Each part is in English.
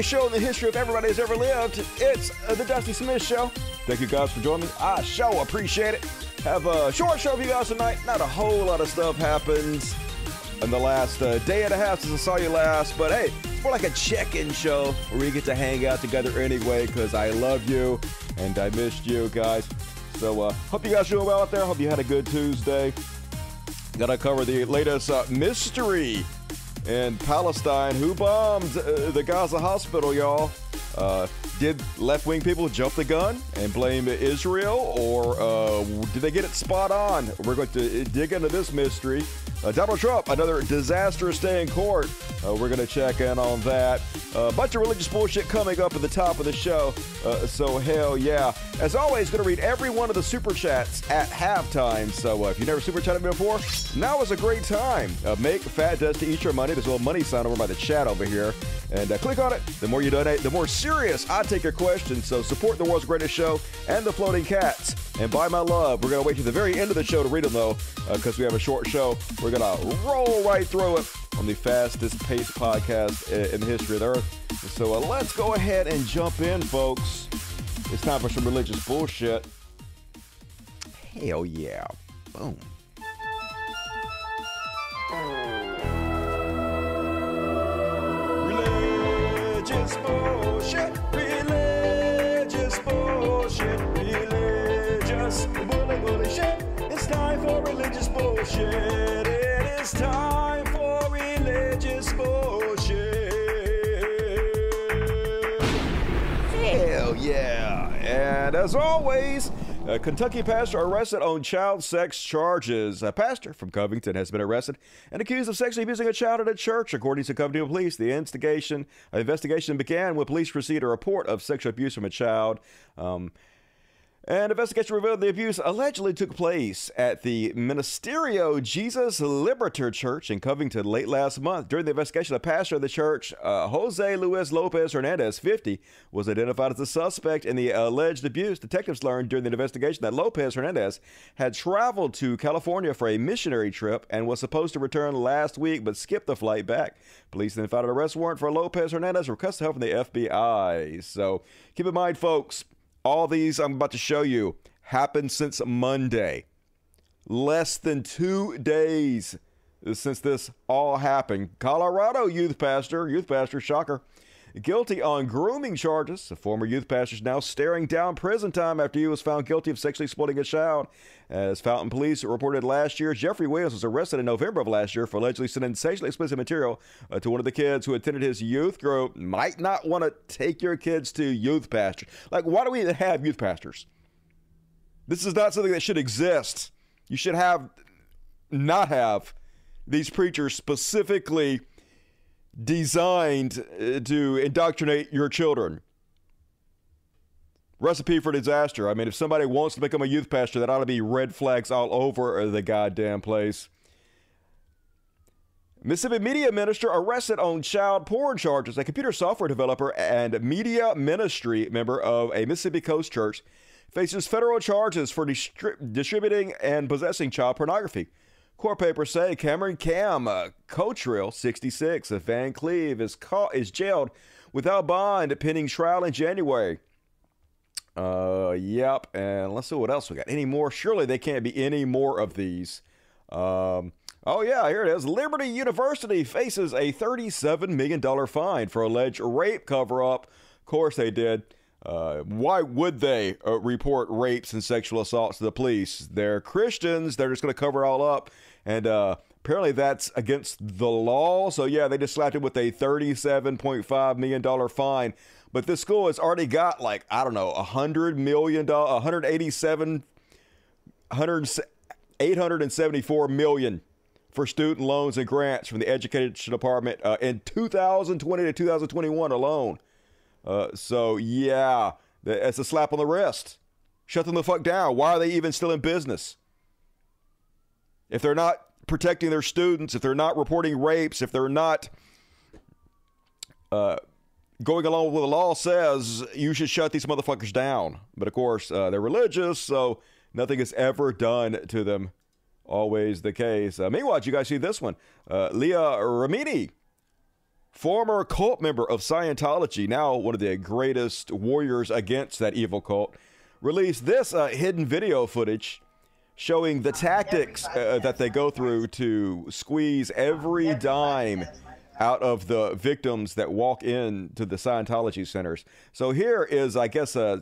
greatest show in the history of everybody has ever lived. It's uh, the Dusty Smith Show. Thank you guys for joining me. I sure appreciate it. Have a short show for you guys tonight. Not a whole lot of stuff happens in the last uh, day and a half since I saw you last, but hey, it's more like a check-in show where we get to hang out together anyway because I love you and I missed you guys. So uh, hope you guys doing well out there. Hope you had a good Tuesday. Gotta cover the latest uh, mystery in Palestine. Who bombed uh, the Gaza hospital, y'all? Uh, did left wing people jump the gun and blame Israel, or uh, did they get it spot on? We're going to dig into this mystery. Uh, Donald Trump, another disastrous day in court. Uh, we're going to check in on that. A bunch of religious bullshit coming up at the top of the show. Uh, so, hell yeah. As always, going to read every one of the super chats at halftime. So, uh, if you never super chatted before, now is a great time. Uh, make Fat to eat your money. There's a little money sign over by the chat over here. And uh, click on it. The more you donate, the more serious I take your questions. So, support the world's greatest show and the floating cats. And by my love, we're going to wait to the very end of the show to read them, though, because we have a short show. We're going to roll right through it on the fastest paced podcast in the history of the earth. So uh, let's go ahead and jump in, folks. It's time for some religious bullshit. Hell yeah. Boom. Religious bullshit. Religious bullshit. Religious bully bully. It's time for religious bullshit. It is time for religious bullshit. Hell yeah. And as always, a Kentucky pastor arrested on child sex charges. A pastor from Covington has been arrested and accused of sexually abusing a child at a church, according to Covington police. The instigation uh, investigation began when police received a report of sexual abuse from a child. Um, an investigation revealed the abuse allegedly took place at the Ministerio Jesus Liberator Church in Covington late last month. During the investigation, the pastor of the church, uh, Jose Luis Lopez Hernandez, 50, was identified as the suspect in the alleged abuse. Detectives learned during the investigation that Lopez Hernandez had traveled to California for a missionary trip and was supposed to return last week but skipped the flight back. Police then filed an arrest warrant for Lopez Hernandez, requested help from the FBI. So keep in mind, folks. All these I'm about to show you happened since Monday. Less than two days since this all happened. Colorado youth pastor, youth pastor, shocker, guilty on grooming charges. The former youth pastor is now staring down prison time after he was found guilty of sexually exploiting a child. As Fountain Police reported last year, Jeffrey Williams was arrested in November of last year for allegedly sending sexually explicit material uh, to one of the kids who attended his youth group. Might not want to take your kids to youth pastors. Like, why do we even have youth pastors? This is not something that should exist. You should have, not have, these preachers specifically designed uh, to indoctrinate your children. Recipe for disaster. I mean, if somebody wants to become a youth pastor, that ought to be red flags all over the goddamn place. Mississippi media minister arrested on child porn charges. A computer software developer and media ministry member of a Mississippi Coast church faces federal charges for distri- distributing and possessing child pornography. Court papers say Cameron Cam uh, Cotrill, 66, of Vancleave, is, caught, is jailed without bond pending trial in January. Uh, yep. And let's see what else we got. Any more? Surely they can't be any more of these. Um, oh, yeah, here it is. Liberty University faces a $37 million fine for alleged rape cover up. Of course they did. Uh, why would they uh, report rapes and sexual assaults to the police? They're Christians. They're just going to cover it all up. And uh, apparently that's against the law. So, yeah, they just slapped him with a $37.5 million fine. But this school has already got like, I don't know, $100 million, 187, 874 million for student loans and grants from the Education Department uh, in 2020 to 2021 alone. Uh, so, yeah, that's a slap on the wrist. Shut them the fuck down. Why are they even still in business? If they're not protecting their students, if they're not reporting rapes, if they're not uh, going along with what the law says, you should shut these motherfuckers down. But of course, uh, they're religious, so nothing is ever done to them. Always the case. Uh, meanwhile, you guys see this one? Uh, Leah Remini former cult member of Scientology, now one of the greatest warriors against that evil cult, released this uh, hidden video footage showing the tactics uh, that they go through to squeeze every dime out of the victims that walk in to the Scientology centers. So here is, I guess, uh,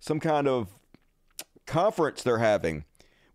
some kind of conference they're having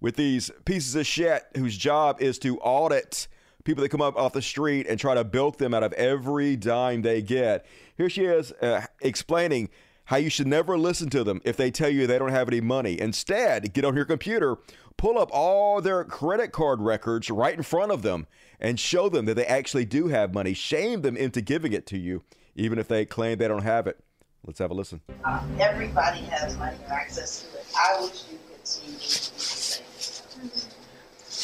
with these pieces of shit whose job is to audit people that come up off the street and try to bilk them out of every dime they get. Here she is uh, explaining how you should never listen to them if they tell you they don't have any money. Instead, get on your computer, pull up all their credit card records right in front of them, and show them that they actually do have money. Shame them into giving it to you, even if they claim they don't have it. Let's have a listen. Uh, everybody has money and access to it. I wish you could see things.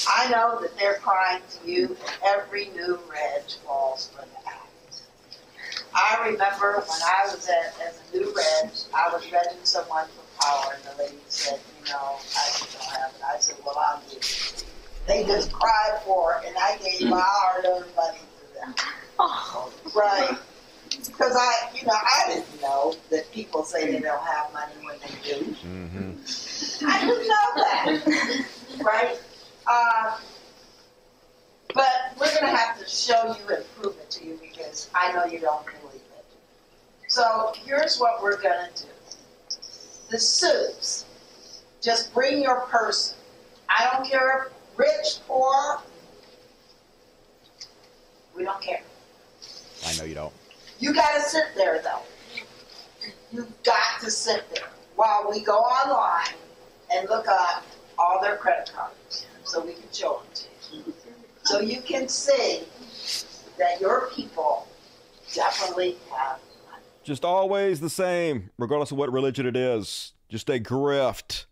I know that they're crying to you, and every new reg falls for the act. I remember when I was at, as a new reg, I was regging someone for power, and the lady said, you know, I just don't have it. I said, well, I'll give it. They just cried for it, and I gave my hard-earned money to them. Oh. Right. Because I, you know, I didn't know that people say they don't have money when they do. Mm-hmm. I didn't know that, right? Uh, but we're going to have to show you and prove it to you because I know you don't believe it. So here's what we're going to do. The suits, just bring your person. I don't care if rich, poor. We don't care. I know you don't. You got to sit there though. You've got to sit there while we go online and look up all their credit cards so we can show them to you. So you can see that your people definitely have. Just always the same, regardless of what religion it is. Just a grift.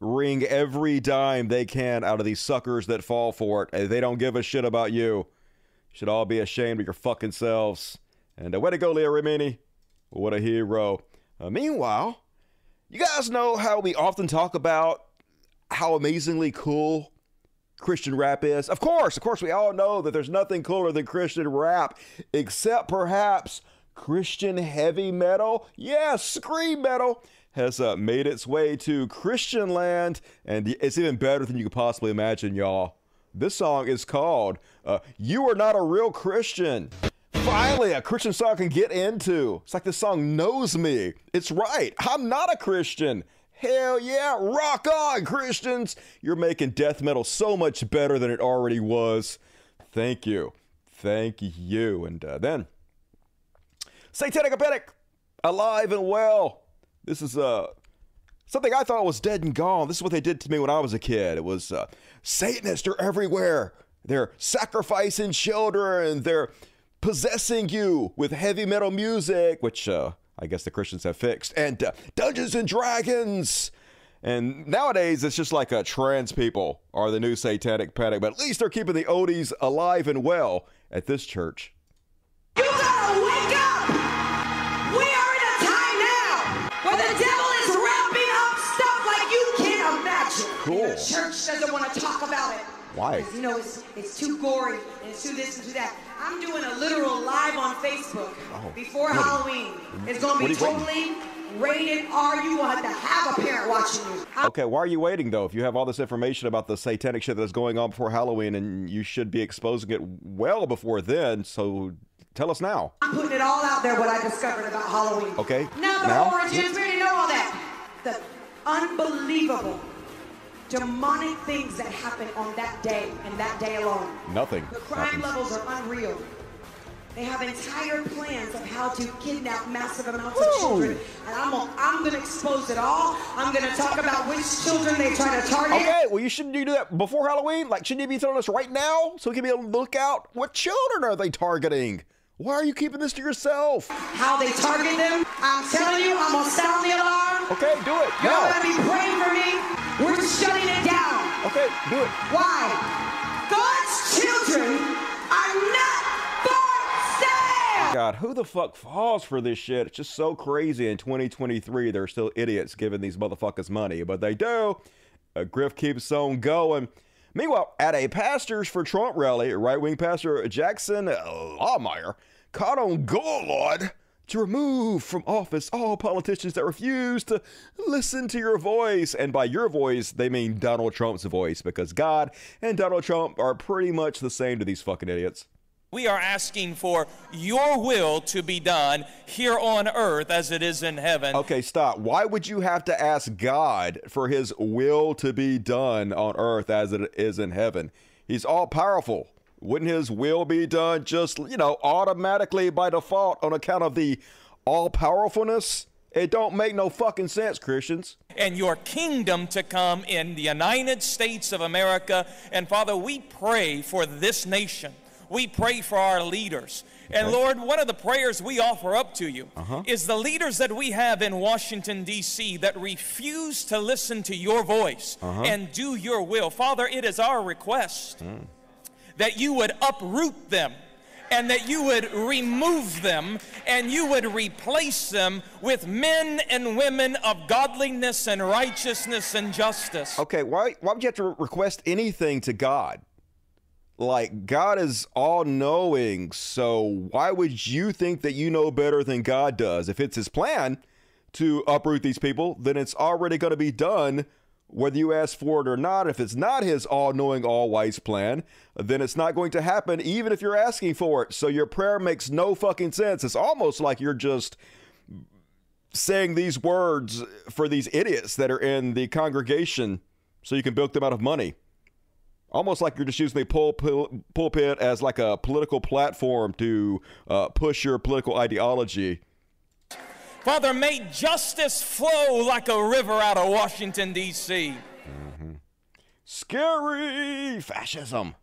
Wring every dime they can out of these suckers that fall for it. They don't give a shit about you. Should all be ashamed of your fucking selves. And uh, way to go, Leah Remini. What a hero. Uh, meanwhile, you guys know how we often talk about how amazingly cool Christian rap is? Of course, of course, we all know that there's nothing cooler than Christian rap, except perhaps Christian heavy metal. Yes, scream metal has uh, made its way to Christian land, and it's even better than you could possibly imagine, y'all. This song is called uh, You Are Not a Real Christian. Finally, a Christian song I can get into. It's like this song knows me. It's right. I'm not a Christian. Hell yeah, rock on, Christians! You're making death metal so much better than it already was. Thank you. Thank you. And uh, then, Satanic Panic, alive and well. This is uh, something I thought was dead and gone. This is what they did to me when I was a kid. It was uh, Satanists are everywhere. They're sacrificing children. They're possessing you with heavy metal music, which uh, I guess the Christians have fixed, and uh, Dungeons and Dragons. And nowadays, it's just like uh, trans people are the new satanic panic, but at least they're keeping the oldies alive and well at this church. You gotta wake up! Cool. And the church doesn't want to talk about it. Why? Because, you know, it's, it's too gory and it's too this and too that. I'm doing a literal live on Facebook Oh, before. Halloween. It's gonna be What waiting? totally rated R. You will have to have a parent watching you. I'm Okay, why are you waiting though? If you have all this information about the satanic shit that's going on before Halloween, and you should be exposing it well before then, so tell us now. I'm putting it all out there what I discovered about Halloween. Okay, Now the now? origins, we already know all that. The unbelievable demonic things that happen on that day and that day alone. Nothing. The crime levels are unreal. They have entire plans of how to kidnap massive amounts of children. And I'm I'm gonna expose it all. I'm gonna talk about which children they try to target. Okay, well, you shouldn't you do that before Halloween? Like, shouldn't you be telling us right now so we can be able to look out? What children are they targeting? Why are you keeping this to yourself? How they target them. I'm telling you, I'm gonna sound the alarm. Okay, do it You're going to be praying for me. We're shutting it down. Okay, do it. Why? God's children are not for sale. Oh, God, who the fuck falls for this shit? It's just so crazy. In 2023, there are still idiots giving these motherfuckers money, but they do. Uh, a grift keeps on going. Meanwhile, at a Pastors for Trump rally, right wing pastor Jackson uh, Lahmeyer caught on God to remove from office all politicians that refuse to listen to your voice. And by your voice, they mean Donald Trump's voice because God and Donald Trump are pretty much the same to these fucking idiots. We are asking for your will to be done here on earth as it is in heaven. Okay, stop. Why would you have to ask God for his will to be done on earth as it is in heaven? He's all powerful. Wouldn't his will be done just, you know, automatically by default on account of the all powerfulness? It don't make no fucking sense, Christians. And your kingdom to come in the United States of America. And Father, we pray for this nation. We pray for our leaders. And Lord, one of the prayers we offer up to you Uh-huh. is the leaders that we have in Washington, D.C., that refuse to listen to your voice Uh-huh. and do your will. Father, it is our request Hmm. That you would uproot them and that you would remove them and you would replace them with men and women of godliness and righteousness and justice. Okay, why why would you have to request anything to God? Like God is all knowing, so why would you think that you know better than God does? If it's his plan to uproot these people, then it's already going to be done whether you ask for it or not. If it's not his all-knowing, all-wise plan, then it's not going to happen even if you're asking for it. So your prayer makes no fucking sense. It's almost like you're just saying these words for these idiots that are in the congregation so you can bilk them out of money. Almost like you're just using the pul- pulpit as like a political platform to uh, push your political ideology. Father, may justice flow like a river out of Washington, D.C. Scary fascism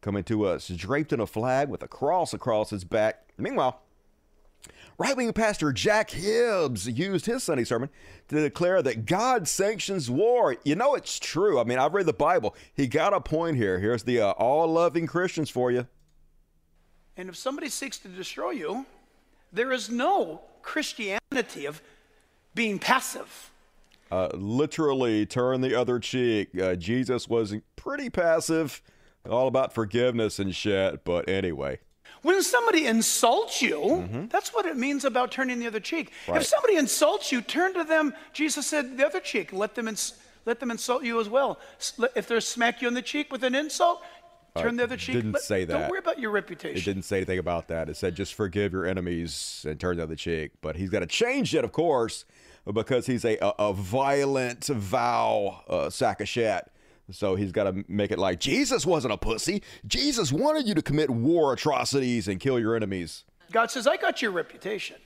coming to us draped in a flag with a cross across his back. Meanwhile, right wing pastor Jack Hibbs used his Sunday sermon to declare that God sanctions war. You know, it's true. I mean, I've read the Bible. He got a point here. Here's the uh, all loving Christians for you. And if somebody seeks to destroy you, there is no Christianity of being passive. Uh, literally turn the other cheek. Uh, Jesus was pretty passive, all about forgiveness and shit. But anyway. When somebody insults you, that's what it means about turning the other cheek. Right. If somebody insults you, turn to them. Jesus said, the other cheek, let them, ins- let them insult you as well. If they smack you in the cheek with an insult, turn the other cheek. didn't Let- say Don't that. worry about your reputation. It didn't say anything about that. It said just forgive your enemies and turn the other cheek. But he's got to change it, of course, because he's a, a, a violent vow uh, sack of shit. So he's got to make it like Jesus wasn't a pussy. Jesus wanted you to commit war atrocities and kill your enemies. God says, I got your reputation.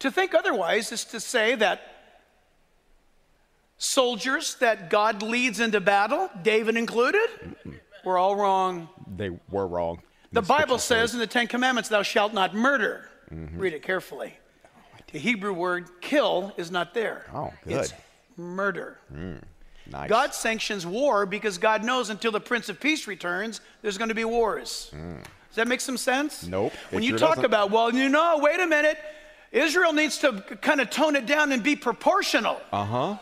To think otherwise is to say that soldiers that God leads into battle, David included, were all wrong. They were wrong. The Bible says in the Ten Commandments, Thou shalt not murder. Mm-hmm. Read it carefully. The Hebrew word kill is not there. Oh, good. It's murder. Nice. God sanctions war because God knows until the Prince of Peace returns, there's going to be wars. Does that make some sense? Mm. Nope, When you sure talk doesn't. about, well, you know, wait a minute, Israel needs to kind of tone it down and be proportional. Uh,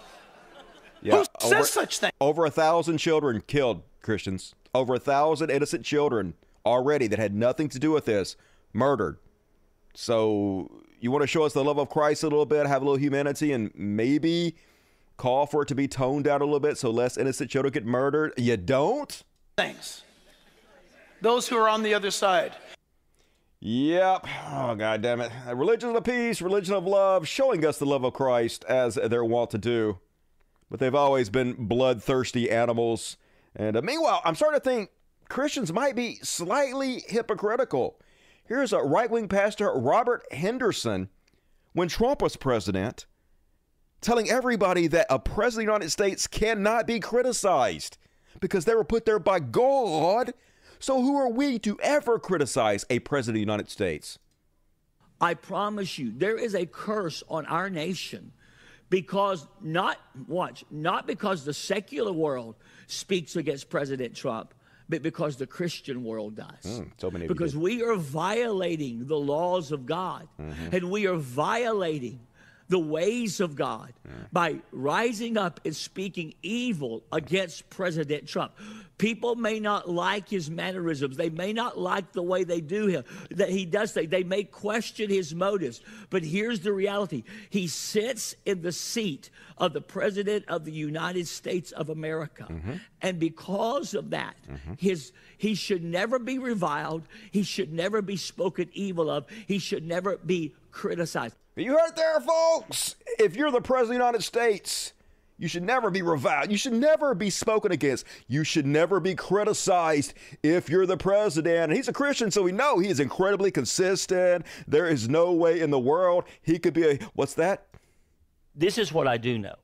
Yeah, Who says such thing? Over a thousand children killed, Christians. Over a thousand innocent children already that had nothing to do with this murdered. So you want to show us the love of Christ a little bit, have a little humanity, and maybe call for it to be toned down a little bit so less innocent children get murdered? You don't? Thanks. Those who are on the other side. Yep. Oh, God damn it. Religion of peace, religion of love, showing us the love of Christ as they're wont to do. But they've always been bloodthirsty animals. And uh, meanwhile, I'm starting to think Christians might be slightly hypocritical. Here's a right wing pastor, Robert Henderson, when Trump was president, telling everybody that a president of the United States cannot be criticized because they were put there by God. So who are we to ever criticize a president of the United States? I promise you, there is a curse on our nation because not, watch, not because the secular world speaks against President Trump, but because the Christian world does. so many because we are violating the laws of God and we are violating the ways of God by rising up and speaking evil against President Trump. People may not like his mannerisms. They may not like the way they do him, that he does things. They may question his motives. But here's the reality. He sits in the seat of the President of the United States of America. Mm-hmm. And because of that, mm-hmm. his he should never be reviled. He should never be spoken evil of. He should never be criticized. You heard there, folks. If you're the president of the United States, you should never be reviled. You should never be spoken against. You should never be criticized if you're the president. And he's a Christian, so we know he is incredibly consistent. There is no way in the world he could be a what's that? this is what I do know.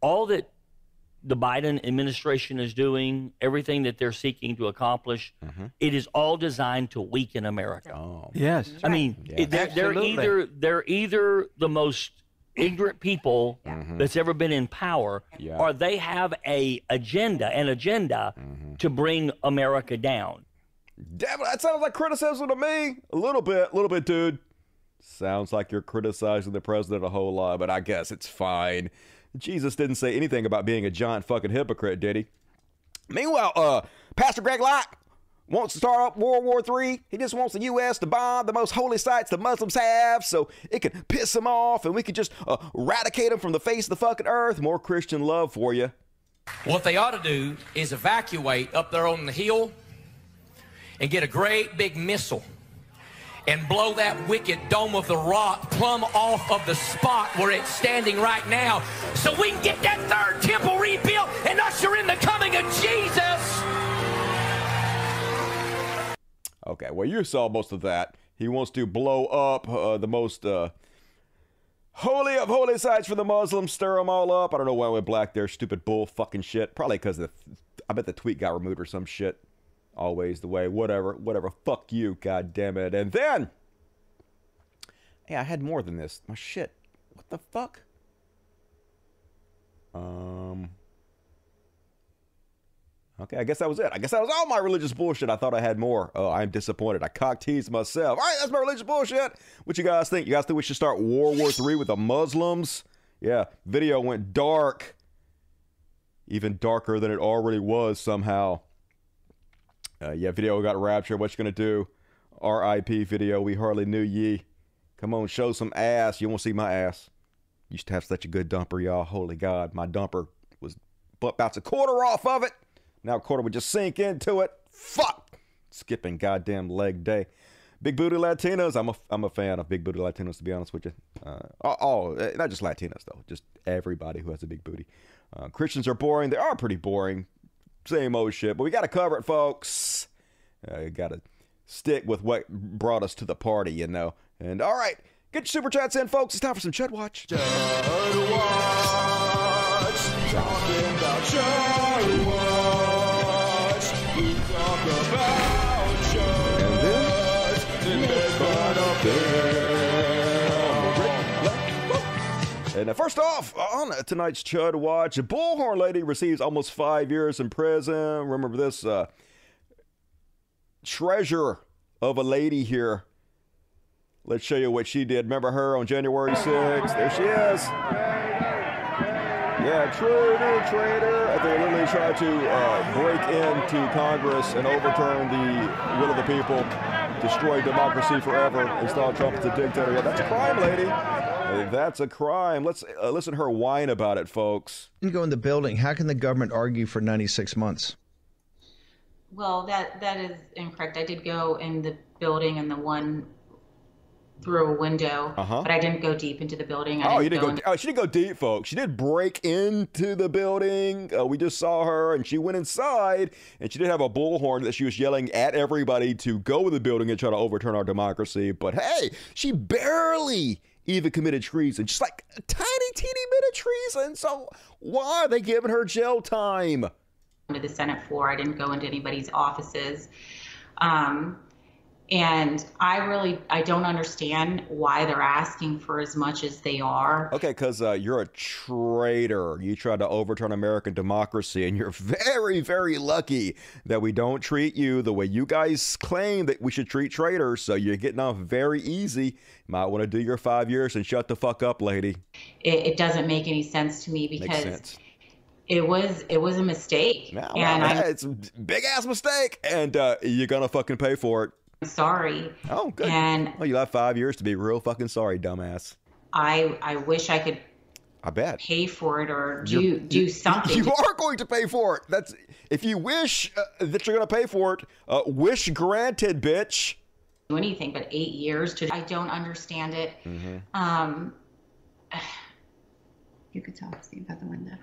All that the Biden administration is doing, everything that they're seeking to accomplish, mm-hmm. it is all designed to weaken America. Oh. Yes. I mean, it- they're, they're either they're either the most ignorant people mm-hmm. that's ever been in power, Yeah. or they have a agenda, an agenda mm-hmm. to bring America down. Damn that sounds like criticism to me. A little bit, a little bit, dude. Sounds like you're criticizing the president a whole lot, but I guess it's fine. Jesus didn't say anything about being a giant fucking hypocrite, did he? Meanwhile, uh, Pastor Greg Locke wants to start up World War III. He just wants the U.S. to bomb the most holy sites the Muslims have so it can piss them off and we can just uh, eradicate them from the face of the fucking earth. More Christian love for you. What they ought to do is evacuate up there on the hill and get a great big missile and blow that wicked dome of the rock plumb off of the spot where it's standing right now so we can get that third temple rebuilt and usher in the coming of Jesus. Okay, well, you saw most of that. He wants to blow up uh, the most uh, holy of holy sites for the Muslims, stir them all up. I don't know why I went black there, stupid bull fucking shit. Probably because the, I bet the tweet got removed or some shit. Always the way, whatever, whatever. Fuck you, god damn it. And then, yeah, I had more than this. My shit. What the fuck? Um. Okay, I guess that was it. I guess that was all my religious bullshit. I thought I had more. Oh, I'm disappointed. I cock teased myself. All right, that's my religious bullshit. What you guys think? You guys think we should start World War III with the Muslims? Yeah, video went dark. Even darker than it already was somehow. Uh, yeah, video got raptured. What you gonna do? R.I.P. video. We hardly knew ye. Come on, show some ass. You won't see my ass. Used to have such a good dumper, y'all. Holy God, my dumper was butt bounce a quarter off of it. Now a quarter would just sink into it. Fuck. Skipping goddamn leg day. Big booty Latinos. I'm a I'm a fan of big booty Latinos to be honest with you. Uh, oh, oh, not just Latinos though. Just everybody who has a big booty. Uh, Christians are boring. They are pretty boring. Same old shit. But we got to cover it, folks. Uh, got to stick with what brought us to the party, you know. And all right, get your super chats in, folks. It's time for some Chud Watch. Chud Watch. Talking about Chud Watch. And uh, first off, on tonight's Chud Watch, a bullhorn lady receives almost five years in prison. Remember this uh, treasure of a lady here. Let's show you what she did. Remember her on January 6th? There she is. Yeah, traitor, traitor. They literally tried to uh, break into Congress and overturn the will of the people, destroy democracy forever, install Trump as a dictator. Yeah, that's a crime, lady. That's a crime. Let's uh, listen to her whine about it, folks. didn't go in the building. How can the government argue for 96 months? Well, that that is incorrect. I did go in the building and the one through a window, Uh-huh. but I didn't go deep into the building. I Oh, you didn't go go. in- Oh, she didn't go deep, folks. She did break into the building. Uh, we just saw her, and she went inside, and she did have a bullhorn that she was yelling at everybody to go in the building and try to overturn our democracy. But hey, she barely even committed treason. Just like a tiny, teeny bit of treason. So why are they giving her jail time? to the Senate floor. I didn't go into anybody's offices. Um, And I really, I don't understand why they're asking for as much as they are. Okay, because uh, you're a traitor. You tried to overturn American democracy, and you're very, very lucky that we don't treat you the way you guys claim that we should treat traitors. So you're getting off very easy. Might want to do your five years and shut the fuck up, lady. It, it doesn't make any sense to me because it was it was a mistake, Now, and it's a big ass mistake, and uh, you're gonna fucking pay for it. Sorry. Oh, good. And Well, you have five years to be real fucking sorry, dumbass. I I wish I could I bet. pay for it or You're- do do something. You are going to pay for it. That's if you wish uh, that you're going to pay for it. Uh, wish granted, bitch. do anything but eight years to i don't understand it Mm-hmm. um you could talk to me about the window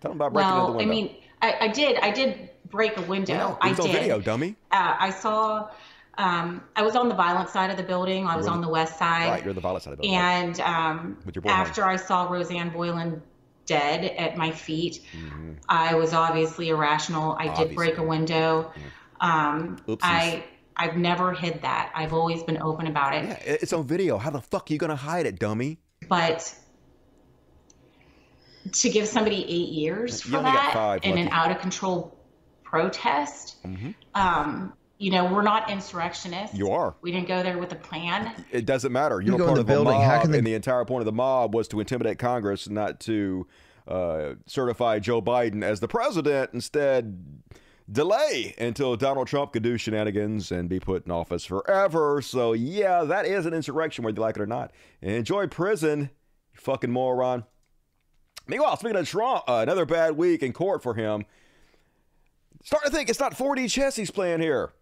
Tell them about breaking in the well window. i mean I, I did i did break a window Yeah, i did video, dummy. uh, i saw um, i was on the violent side of the building i was on the west side Right, you're the violent side of the building. and um, after i saw rosanne boyland dead at my feet i was obviously irrational i did break a Mm-hmm. Obviously. window um, i i've never hid that i've always been open about it Yeah, it's on video. How the fuck are you going to hide it, dummy? but to give somebody eight years You for that in an out of control protest, Mhm. um, you know, we're not insurrectionists. You are. We didn't go there with a plan. It doesn't matter. You You're go in part the of building. a How can the- and the entire point of the mob was to intimidate Congress, not to uh, certify Joe Biden as the president. Instead, delay until Donald Trump could do shenanigans and be put in office forever. So yeah, that is an insurrection, whether you like it or not. Enjoy prison, you fucking moron. Meanwhile, speaking of Trump, uh, another bad week in court for him. Starting to think it's not 4D chess he's playing here.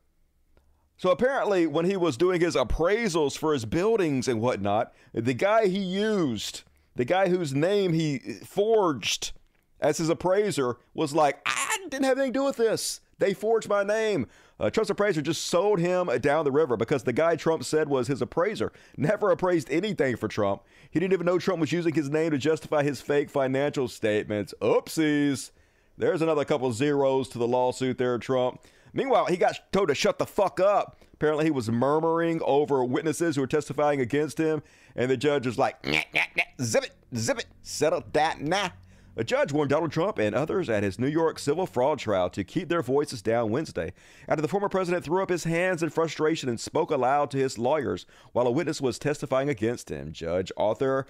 So apparently, when he was doing his appraisals for his buildings and whatnot, the guy he used, the guy whose name he forged as his appraiser, was like, I didn't have anything to do with this. They forged my name. Uh, Trump's appraiser just sold him down the river because the guy Trump said was his appraiser never appraised anything for Trump. He didn't even know Trump was using his name to justify his fake financial statements. Oopsies. There's another couple zeros to the lawsuit there, Trump. Meanwhile, he got told to shut the fuck up. Apparently, he was murmuring over witnesses who were testifying against him, and the judge was like, "Nyah, nyah, nyah, zip it, zip it, settle that nah. A judge warned Donald Trump and others at his New York civil fraud trial to keep their voices down Wednesday after the former president threw up his hands in frustration and spoke aloud to his lawyers while a witness was testifying against him. Judge Arthur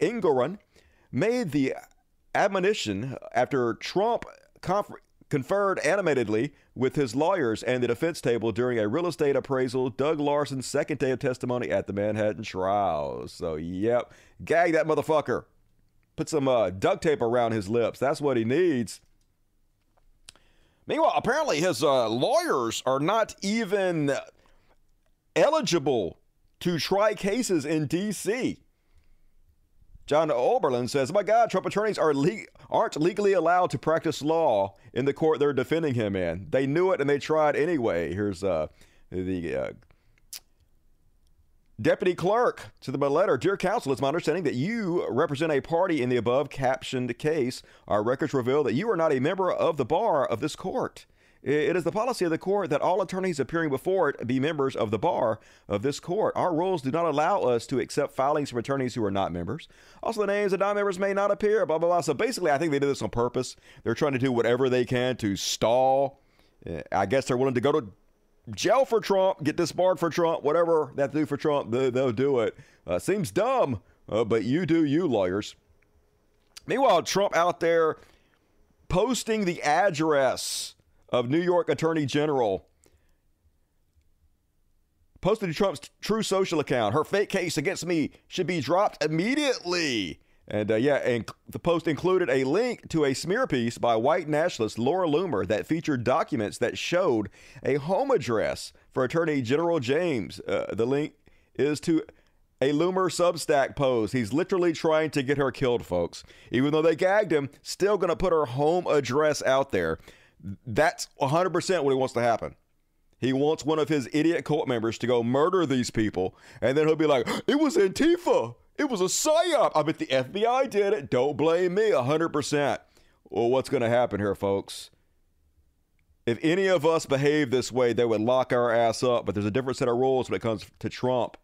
Engoron made the admonition after Trump conf- conferred animatedly with his lawyers and the defense table during a real estate appraisal, Doug Larson's second day of testimony at the Manhattan trial. So, yep, gag that motherfucker. Put some uh, duct tape around his lips. That's what he needs. Meanwhile, apparently his uh, lawyers are not even eligible to try cases in D.C. John Oberlin says, "My God, Trump attorneys are le- aren't legally allowed to practice law in the court they're defending him in. They knew it and they tried anyway." Here's uh, the uh, deputy clerk to the letter. Dear counsel, it's my understanding that you represent a party in the above captioned case. Our records reveal that you are not a member of the bar of this court. It is the policy of the court that all attorneys appearing before it be members of the bar of this court. Our rules do not allow us to accept filings from attorneys who are not members. Also, the names of non-members may not appear. Blah blah blah. So basically, I think they did this on purpose. They're trying to do whatever they can to stall. Uh, I guess they're willing to go to jail for Trump, get disbarred for Trump, whatever they have to do for Trump, they, they'll do it. Uh, seems dumb, uh, but you do you, lawyers. Meanwhile, Trump out there posting the address of New York Attorney General. Posted to Trump's Truth Social account. Her fake case against me should be dropped immediately. And uh, yeah, and the post included a link to a smear piece by white nationalist Laura Loomer that featured documents that showed a home address for Attorney General James. Uh, the link is to a Loomer Substack post. He's literally trying to get her killed, folks. Even though they gagged him, still going to put her home address out there. That's 100% what he wants to happen. He wants one of his idiot cult members to go murder these people, and then he'll be like, it was Antifa. It was a psyop. I bet the FBI did it. Don't blame me 100%. Well, what's going to happen here, folks? if any of us behave this way, they would lock our ass up. But there's a different set of rules when it comes to Trump.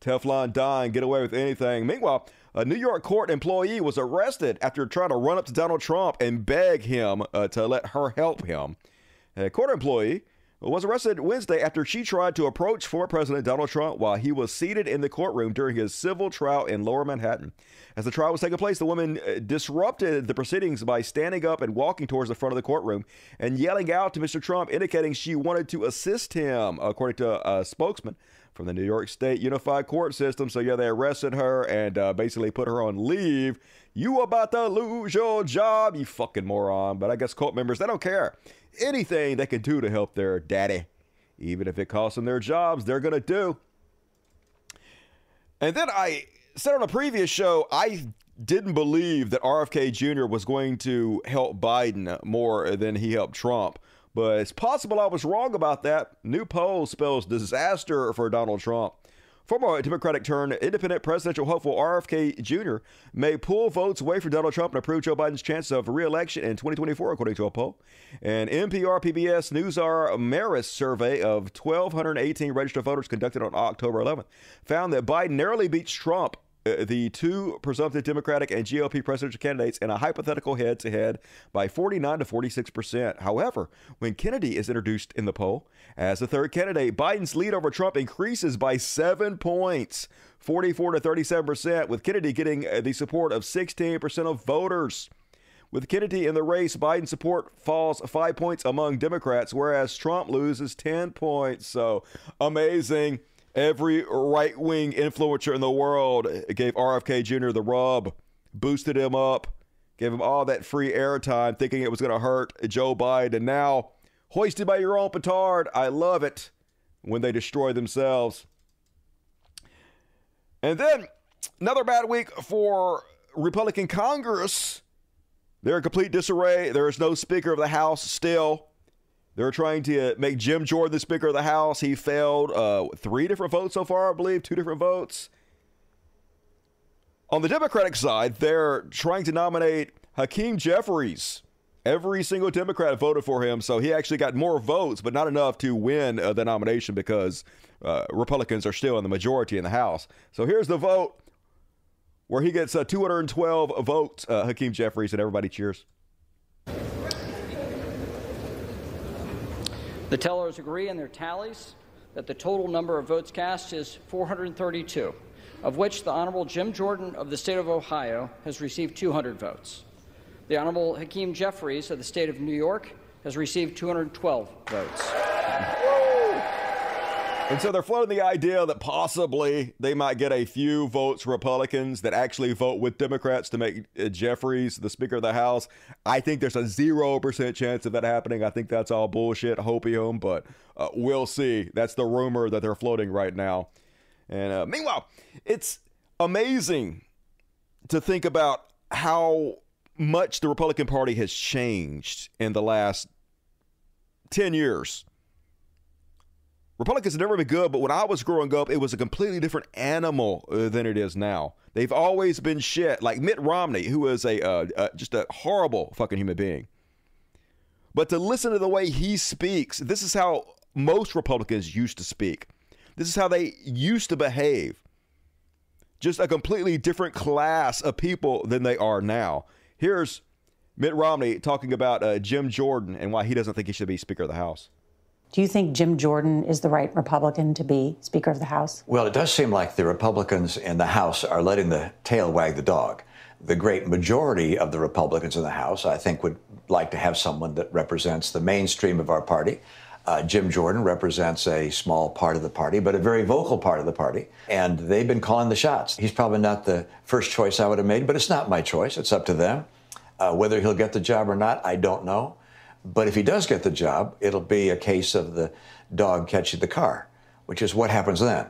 Teflon Don, get away with anything. Meanwhile, a New York court employee was arrested after trying to run up to Donald Trump and beg him uh, to let her help him. A court employee was arrested Wednesday after she tried to approach former President Donald Trump while he was seated in the courtroom during his civil trial in lower Manhattan. As the trial was taking place, the woman uh, disrupted the proceedings by standing up and walking towards the front of the courtroom and yelling out to Mr. Trump, indicating she wanted to assist him, according to a spokesman from the New York State Unified Court System. So, yeah, they arrested her and uh, basically put her on leave. You about to lose your job, you fucking moron. But I guess cult members, they don't care. Anything they can do to help their daddy, even if it costs them their jobs, they're going to do. And then I said on a previous show, I didn't believe that RFK Jr. was going to help Biden more than he helped Trump. But it's possible I was wrong about that. New poll spells disaster for Donald Trump. Former Democratic turned independent presidential hopeful RFK Jr. may pull votes away from Donald Trump and improve Joe Biden's chance of re-election in 2024, according to a poll. An NPR PBS NewsHour Marist survey of 1,218 registered voters conducted on October 11th found that Biden narrowly beats Trump the two presumptive Democratic and GOP presidential candidates in a hypothetical head to head by 49 to 46 percent. However, when Kennedy is introduced in the poll as the third candidate, Biden's lead over Trump increases by seven points, 44 to 37 percent, with Kennedy getting uh, the support of 16 percent of voters. With Kennedy in the race, Biden's support falls five points among Democrats, whereas Trump loses 10 points. So amazing. Every right wing influencer in the world gave RFK Jr. the rub, boosted him up, gave him all that free airtime, thinking it was going to hurt Joe Biden. And now, hoisted by your own petard, I love it when they destroy themselves. And then another bad week for Republican Congress. They're in complete disarray. There is no Speaker of the House still. They're trying to make Jim Jordan the Speaker of the House. He failed uh, three different votes so far, I believe, two different votes. On the Democratic side, they're trying to nominate Hakeem Jeffries. Every single Democrat voted for him, so he actually got more votes, but not enough to win uh, the nomination because uh, Republicans are still in the majority in the House. So here's the vote where he gets uh, 212 votes, uh, Hakeem Jeffries, and everybody cheers. The tellers agree in their tallies that the total number of votes cast is 432, of which the Honorable Jim Jordan of the state of Ohio has received 200 votes. The Honorable Hakeem Jeffries of the state of New York has received 212 votes. And so they're floating the idea that possibly they might get a few votes Republicans that actually vote with Democrats to make uh, Jeffries the Speaker of the House. I think there's a 0% chance of that happening. I think that's all bullshit, hopium, but uh, we'll see. That's the rumor that they're floating right now. And uh, meanwhile, it's amazing to think about how much the Republican Party has changed in the last 10 years. Republicans have never been good, but when I was growing up, it was a completely different animal uh, than it is now. They've always been shit. Like Mitt Romney, who is a uh, uh, just a horrible fucking human being. But to listen to the way he speaks, this is how most Republicans used to speak. This is how they used to behave. Just a completely different class of people than they are now. Here's Mitt Romney talking about uh, Jim Jordan and why he doesn't think he should be Speaker of the House. Do you think Jim Jordan is the right Republican to be Speaker of the House? Well, it does seem like the Republicans in the House are letting the tail wag the dog. The great majority of the Republicans in the House, I think, would like to have someone that represents the mainstream of our party. Uh, Jim Jordan represents a small part of the party, but a very vocal part of the party. And they've been calling the shots. He's probably not the first choice I would have made, but it's not my choice. It's up to them. Uh, whether he'll get the job or not, I don't know. But if he does get the job, it'll be a case of the dog catching the car, which is what happens then.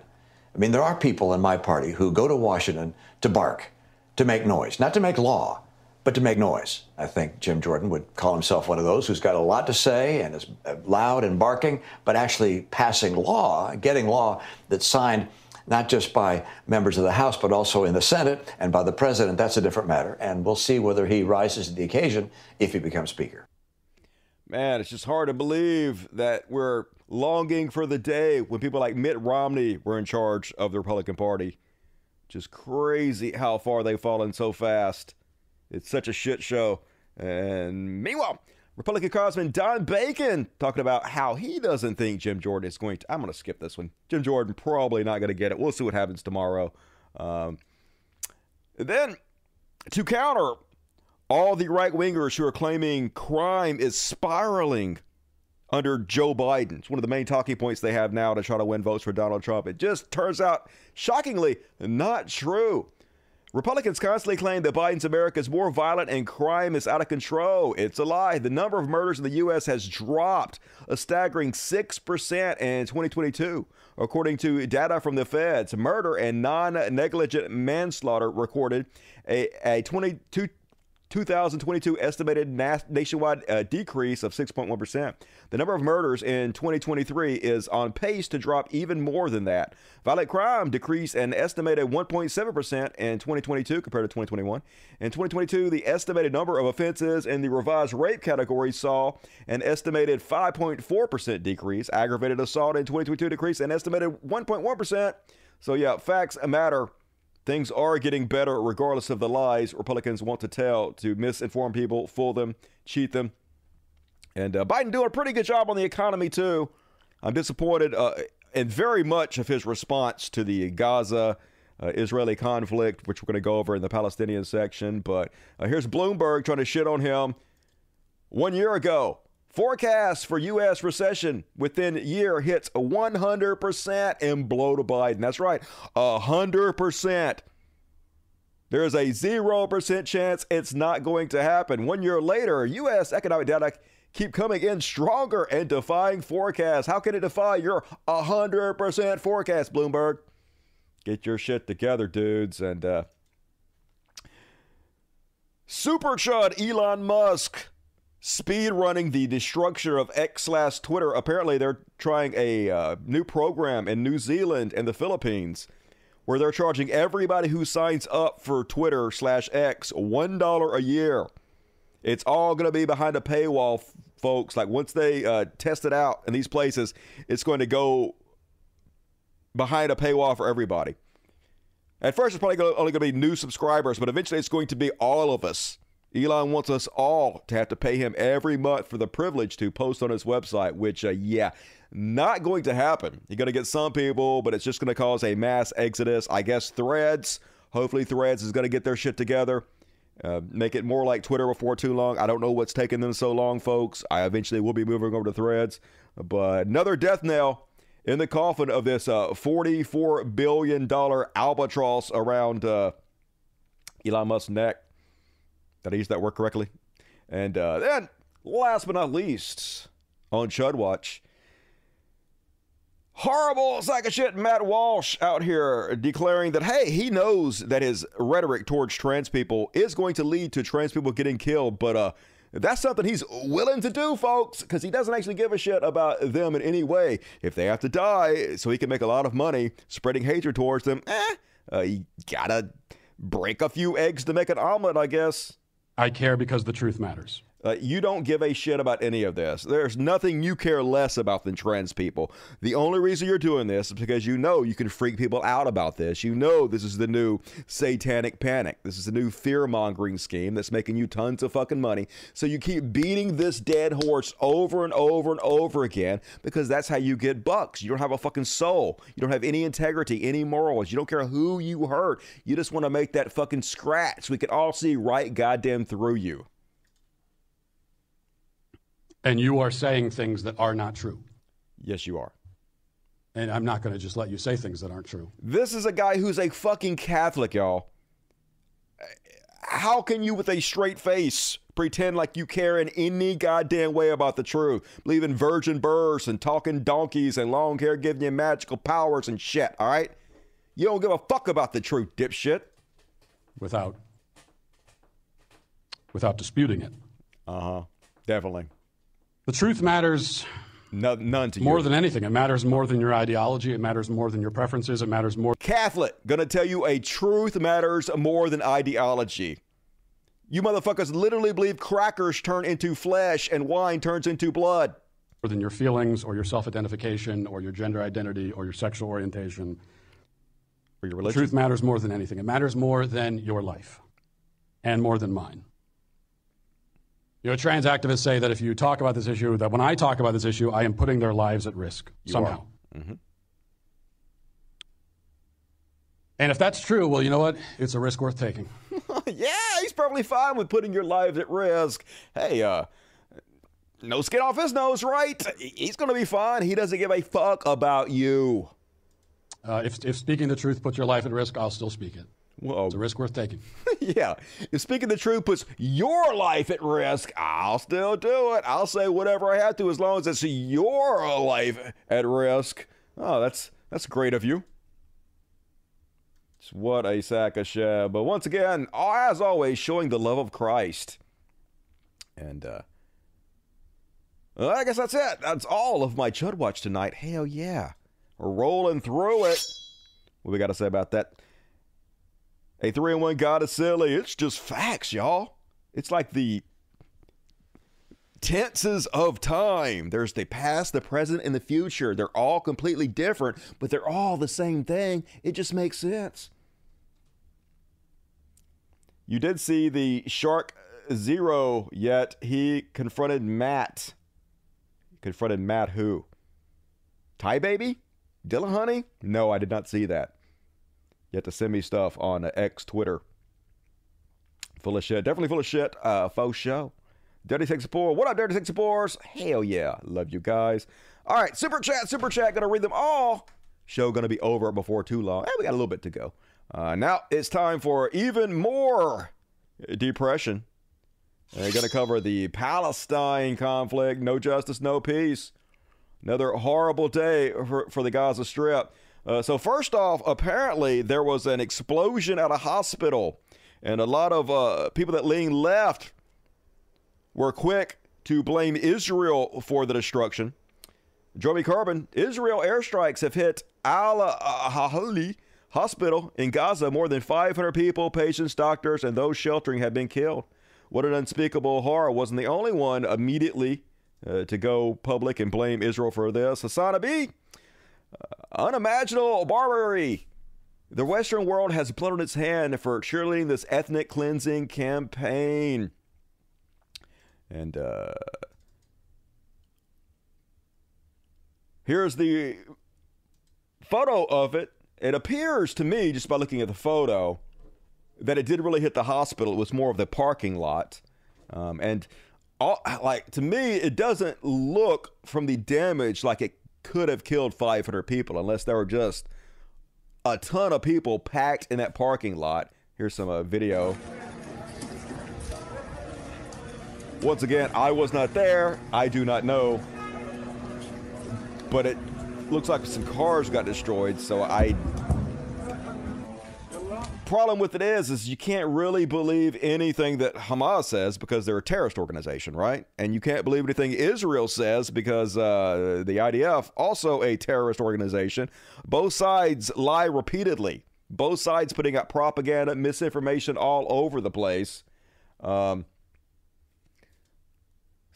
I mean, there are people in my party who go to Washington to bark, to make noise, not to make law, but to make noise. I think Jim Jordan would call himself one of those who's got a lot to say and is loud and barking, but actually passing law, getting law that's signed not just by members of the House, but also in the Senate and by the president. That's a different matter. And we'll see whether he rises to the occasion if he becomes Speaker. Man, it's just hard to believe that we're longing for the day when people like Mitt Romney were in charge of the Republican Party. Just crazy how far they've fallen so fast. It's such a shit show. And meanwhile, Republican Congressman Don Bacon talking about how he doesn't think Jim Jordan is going to. I'm going to skip this one. Jim Jordan probably not going to get it. We'll see what happens tomorrow. Um, then, to counter all the right wingers who are claiming crime is spiraling under Joe Biden. It's one of the main talking points they have now to try to win votes for Donald Trump. It just turns out, shockingly, not true. Republicans constantly claim that Biden's America is more violent and crime is out of control. It's a lie. The number of murders in the U.S. has dropped a staggering 6% in 2022. According to data from the feds, murder and non negligent manslaughter recorded a, a 22 2022 estimated nationwide uh, decrease of 6.1%. The number of murders in 2023 is on pace to drop even more than that. Violent crime decreased an estimated 1.7% in 2022 compared to 2021. In 2022, the estimated number of offenses in the revised rape category saw an estimated 5.4% decrease. Aggravated assault in 2022 decreased an estimated 1.1%. So, yeah, facts matter things are getting better regardless of the lies Republicans want to tell to misinform people, fool them, cheat them. And uh, Biden doing a pretty good job on the economy too. I'm disappointed uh, in very much of his response to the Gaza uh, Israeli conflict, which we're going to go over in the Palestinian section. But uh, here's Bloomberg trying to shit on him. One year ago, Forecast for U.S. recession within year hits 100% and blow to Biden. That's right, 100%. There is a 0% chance it's not going to happen. One year later, U.S. economic data keep coming in stronger and defying forecasts. How can it defy your 100% forecast, Bloomberg? Get your shit together, dudes. And uh, Super Chud Elon Musk speed running the destruction of X slash Twitter. Apparently, they're trying a uh, new program in New Zealand and the Philippines where they're charging everybody who signs up for Twitter slash X $1 a year. It's all going to be behind a paywall, folks. Like once they uh, test it out in these places, it's going to go behind a paywall for everybody. At first, it's probably only going to be new subscribers, but eventually, it's going to be all of us. Elon wants us all to have to pay him every month for the privilege to post on his website, which, uh, yeah, not going to happen. You're going to get some people, but it's just going to cause a mass exodus. I guess Threads, hopefully, Threads is going to get their shit together. Uh, make it more like Twitter before too long. I don't know what's taking them so long, folks. I eventually will be moving over to Threads. But another death knell in the coffin of this uh, $44 billion albatross around uh, Elon Musk's neck. Did I use that word correctly? And uh, then, last but not least, on Chud Watch, horrible sack of shit Matt Walsh out here declaring that, hey, he knows that his rhetoric towards trans people is going to lead to trans people getting killed, but uh, that's something he's willing to do, folks, because he doesn't actually give a shit about them in any way. If they have to die so he can make a lot of money spreading hatred towards them, eh, uh, you gotta break a few eggs to make an omelet, I guess. I care because the truth matters. Uh, you don't give a shit about any of this. There's nothing you care less about than trans people. The only reason you're doing this is because you know you can freak people out about this. You know this is the new satanic panic. This is the new fear mongering scheme that's making you tons of fucking money. So you keep beating this dead horse over and over and over again because that's how you get bucks. You don't have a fucking soul. You don't have any integrity, any morals. You don't care who you hurt. You just want to make that fucking scratch. We can all see right goddamn through you. And you are saying things that are not true. Yes, you are. And I'm not going to just let you say things that aren't true. This is a guy who's a fucking Catholic, y'all. How can you, with a straight face, pretend like you care in any goddamn way about the truth? Believing virgin births and talking donkeys and long hair giving you magical powers and shit, all right? You don't give a fuck about the truth, dipshit. Without without disputing it. Uh-huh. Definitely. The truth matters no, none to more you. than anything. It matters more than your ideology. It matters more than your preferences. It matters more. Catholic, gonna tell you a truth matters more than ideology. You motherfuckers literally believe crackers turn into flesh and wine turns into blood. More than your feelings or your self identification or your gender identity or your sexual orientation. Or your religion. truth matters more than anything. It matters more than your life and more than mine. You know, trans activists say that if you talk about this issue, that when I talk about this issue, I am putting their lives at risk You somehow. Mhm. And if that's true, well, you know what? It's a risk worth taking. yeah, he's probably fine with putting your lives at risk. Hey, uh, no skin off his nose, right? He's going to be fine. He doesn't give a fuck about you. Uh, if, if speaking the truth puts your life at risk, I'll still speak it. Whoa. It's a risk worth taking. yeah. If speaking the truth puts your life at risk, I'll still do it. I'll say whatever I have to as long as it's your life at risk. Oh, that's that's great of you. It's what a sack of shit. But once again, as always, showing the love of Christ. And uh well, I guess that's it. That's all of my Chud Watch tonight. Hell yeah. We're rolling through it. What we got to say about that? A three and one God is silly. It's just facts, y'all. It's like the tenses of time. There's the past, the present, and the future. They're all completely different, but they're all the same thing. It just makes sense. You did see the Shark Zero, yet he confronted Matt. He Confronted Matt who? Ty Baby? Dylan Honey? No, I did not see that. You have to send me stuff on uh, X Twitter. Full of shit. Definitely full of shit. Uh, faux show. Dirty 64. What up, Dirty 64s? Hell yeah. Love you guys. All right, super chat, super chat. Gonna read them all. Show gonna be over before too long. Eh, we got a little bit to go. Uh, now it's time for even more depression. They're gonna cover the Palestine conflict. No justice, no peace. Another horrible day for, for the Gaza Strip. Uh, so, first off, apparently there was an explosion at a hospital, and a lot of uh, people that lean left were quick to blame Israel for the destruction. Joey Carbon, Israel airstrikes have hit Al Ahli Hospital in Gaza. More than 500 people, patients, doctors, and those sheltering have been killed. What an unspeakable horror. Wasn't the only one immediately uh, to go public and blame Israel for this. Hassan B. Unimaginable barbarity. The Western world has blood on its hand for cheerleading this ethnic cleansing campaign. And uh, here's the photo of it. It appears to me, just by looking at the photo, that it did really hit the hospital. It was more of the parking lot. Um, and all, like to me, it doesn't look from the damage like it could have killed 500 people unless there were just a ton of people packed in that parking lot. Here's some uh, video. Once again, I was not there. I do not know. But it looks like some cars got destroyed, so I problem with it is is you can't really believe anything that Hamas says because they're a terrorist organization, right? And you can't believe anything Israel says because uh, the IDF also a terrorist organization. Both sides lie repeatedly. Both sides putting out propaganda, misinformation all over the place. Um,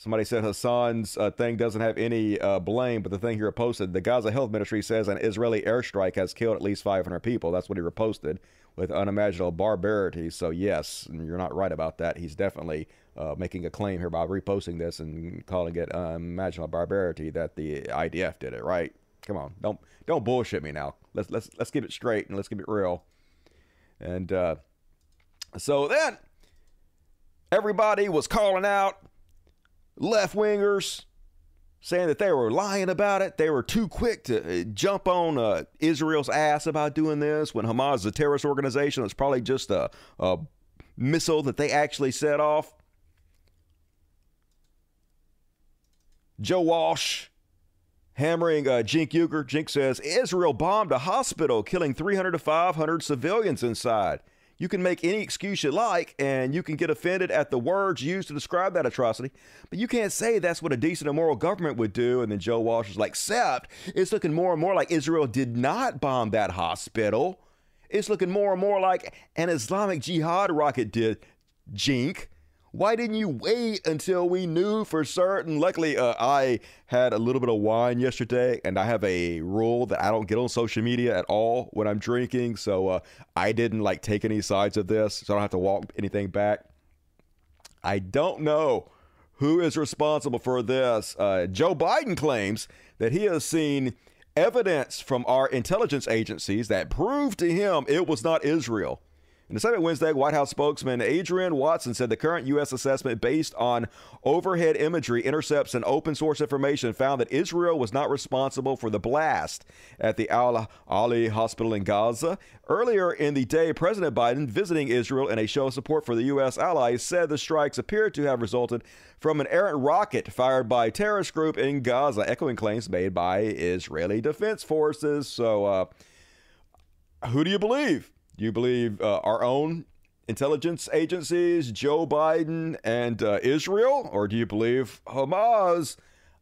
Somebody said Hassan's uh, thing doesn't have any uh, blame, but the thing he reposted, the Gaza Health Ministry says an Israeli airstrike has killed at least 500 people. That's what he reposted with unimaginable barbarity. So, yes, you're not right about that. He's definitely uh, making a claim here by reposting this and calling it unimaginable barbarity that the IDF did it, right? Come on, don't don't bullshit me now. Let's let's let's keep it straight and let's keep it real. And uh, so then everybody was calling out left wingers saying that they were lying about it. They were too quick to uh, jump on uh, Israel's ass about doing this when Hamas is a terrorist organization. It's probably just a, a missile that they actually set off. Joe Walsh hammering uh, Cenk Uygur. Cenk says Israel bombed a hospital, killing 300 to 500 civilians inside. You can make any excuse you like, and you can get offended at the words used to describe that atrocity, but you can't say that's what a decent and moral government would do. And then Joe Walsh is like, except it's looking more and more like Israel did not bomb that hospital. It's looking more and more like an Islamic Jihad rocket did Cenk. Why didn't you wait until we knew for certain? Luckily, uh, I had a little bit of wine yesterday, and I have a rule that I don't get on social media at all when I'm drinking. So uh, I didn't like take any sides of this, so I don't have to walk anything back. I don't know who is responsible for this. Uh, Joe Biden claims that he has seen evidence from our intelligence agencies that prove to him it was not Israel. In the second Wednesday, White House spokesman Adrienne Watson said the current U.S. assessment based on overhead imagery, intercepts, and open source information found that Israel was not responsible for the blast at the Al Ahli hospital in Gaza. Earlier in the day, President Biden, visiting Israel in a show of support for the U.S. allies, said the strikes appeared to have resulted from an errant rocket fired by a terrorist group in Gaza, echoing claims made by Israeli defense forces. So, uh, who do you believe? Do you believe uh, our own intelligence agencies, Joe Biden, and uh, Israel? Or do you believe Hamas?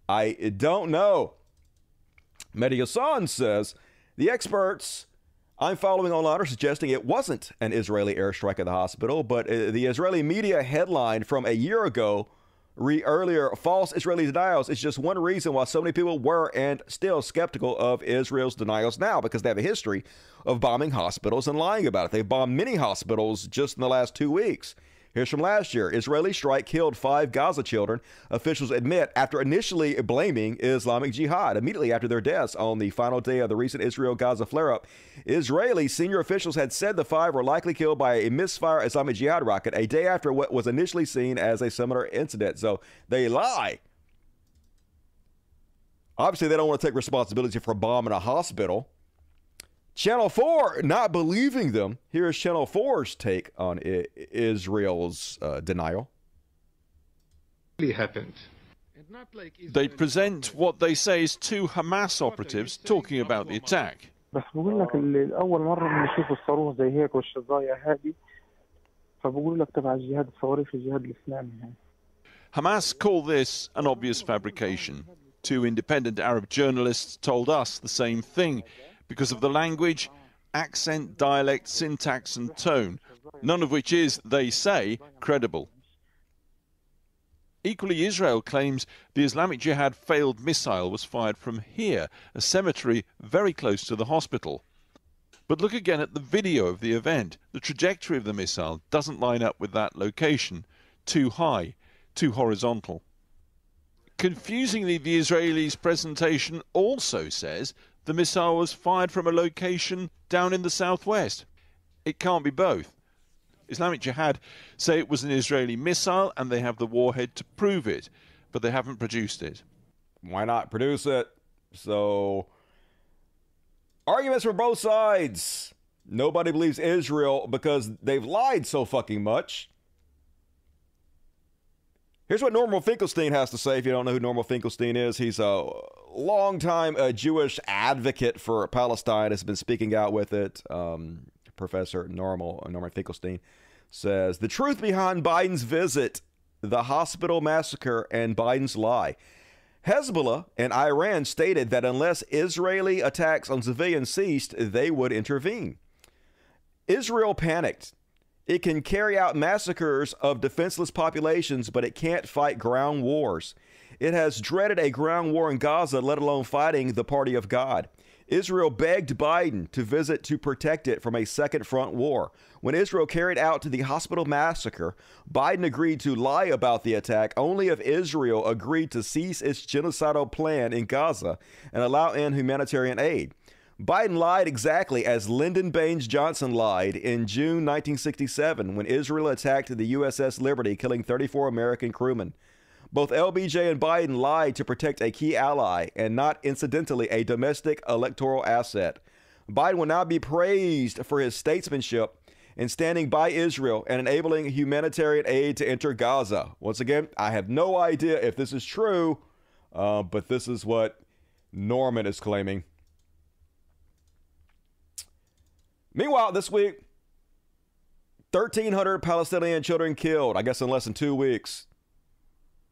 I don't know. Mehdi Hasan says the experts I'm following online are suggesting it wasn't an Israeli airstrike at the hospital, but uh, the Israeli media headline from a year ago re earlier false Israeli denials is just one reason why so many people were and still skeptical of Israel's denials now because they have a history of bombing hospitals and lying about it. They've bombed many hospitals just in the last two weeks. Here's from last year Israeli strike killed five Gaza children, officials admit, after initially blaming Islamic Jihad. Immediately after their deaths on the final day of the recent Israel Gaza flare up, Israeli senior officials had said the five were likely killed by a misfire Islamic Jihad rocket a day after what was initially seen as a similar incident. So they lie. Obviously, they don't want to take responsibility for bombing a hospital. Channel 4 not believing them. Here's Channel 4's take on I- Israel's uh, denial. Really happened. They present what they say is two Hamas operatives talking about the attack. بس بقول لك اللي اول مره بنشوف الصاروخ زي هيك والشظايا هذه فبقول لك تبع الجهاد الصواريخ الجهاد الاسلامي يعني. Hamas call this an obvious fabrication. Two independent Arab journalists told us the same thing because of the language, accent, dialect, syntax, and tone, none of which is, they say, credible. Equally, Israel claims the Islamic Jihad failed missile was fired from here, a cemetery very close to the hospital. But look again at the video of the event. The trajectory of the missile doesn't line up with that location. Too high, too horizontal. Confusingly, the Israelis' presentation also says the missile was fired from a location down in the southwest. It can't be both. Islamic Jihad say it was an Israeli missile and they have the warhead to prove it, but they haven't produced it. Why not produce it? So, arguments from both sides. Nobody believes Israel because they've lied so fucking much. Here's what Norman Finkelstein has to say. If you don't know who Norman Finkelstein is, he's a longtime uh, Jewish advocate for Palestine. Has been speaking out with it. Um, Professor Normal Norman Finkelstein says the truth behind Biden's visit, the hospital massacre, and Biden's lie. Hezbollah and Iran stated that unless Israeli attacks on civilians ceased, they would intervene. Israel panicked. It can carry out massacres of defenseless populations, but it can't fight ground wars. It has dreaded a ground war in Gaza, let alone fighting the party of God. Israel begged Biden to visit to protect it from a second front war. When Israel carried out the hospital massacre, Biden agreed to lie about the attack only if Israel agreed to cease its genocidal plan in Gaza and allow in humanitarian aid. Biden lied exactly as Lyndon Baines Johnson lied in June 1967 when Israel attacked the USS Liberty, killing 34 American crewmen. Both LBJ and Biden lied to protect a key ally and not incidentally a domestic electoral asset. Biden will now be praised for his statesmanship in standing by Israel and enabling humanitarian aid to enter Gaza. Once again, I have no idea if this is true, uh, but this is what Norman is claiming. Meanwhile, this week, 1,300 Palestinian children killed, I guess in less than two weeks.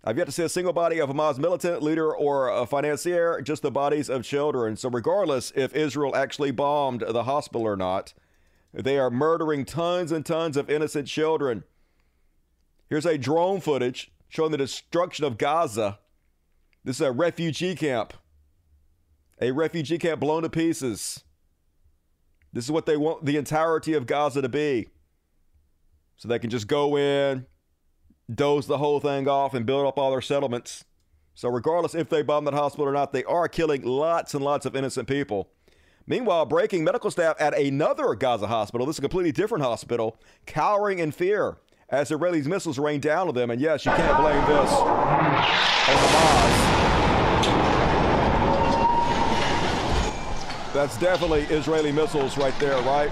I've yet to see a single body of Hamas militant, leader, or a financier, just the bodies of children. So, regardless if Israel actually bombed the hospital or not, they are murdering tons and tons of innocent children. Here's a drone footage showing the destruction of Gaza. This is a refugee camp. A refugee camp blown to pieces. This is what they want the entirety of Gaza to be. So they can just go in, doze the whole thing off, and build up all their settlements. So, regardless if they bomb that hospital or not, they are killing lots and lots of innocent people. Meanwhile, breaking medical staff at another Gaza hospital, this is a completely different hospital, cowering in fear as Israeli missiles rain down on them. And yes, you can't blame this on Hamas. That's definitely Israeli missiles right there, right?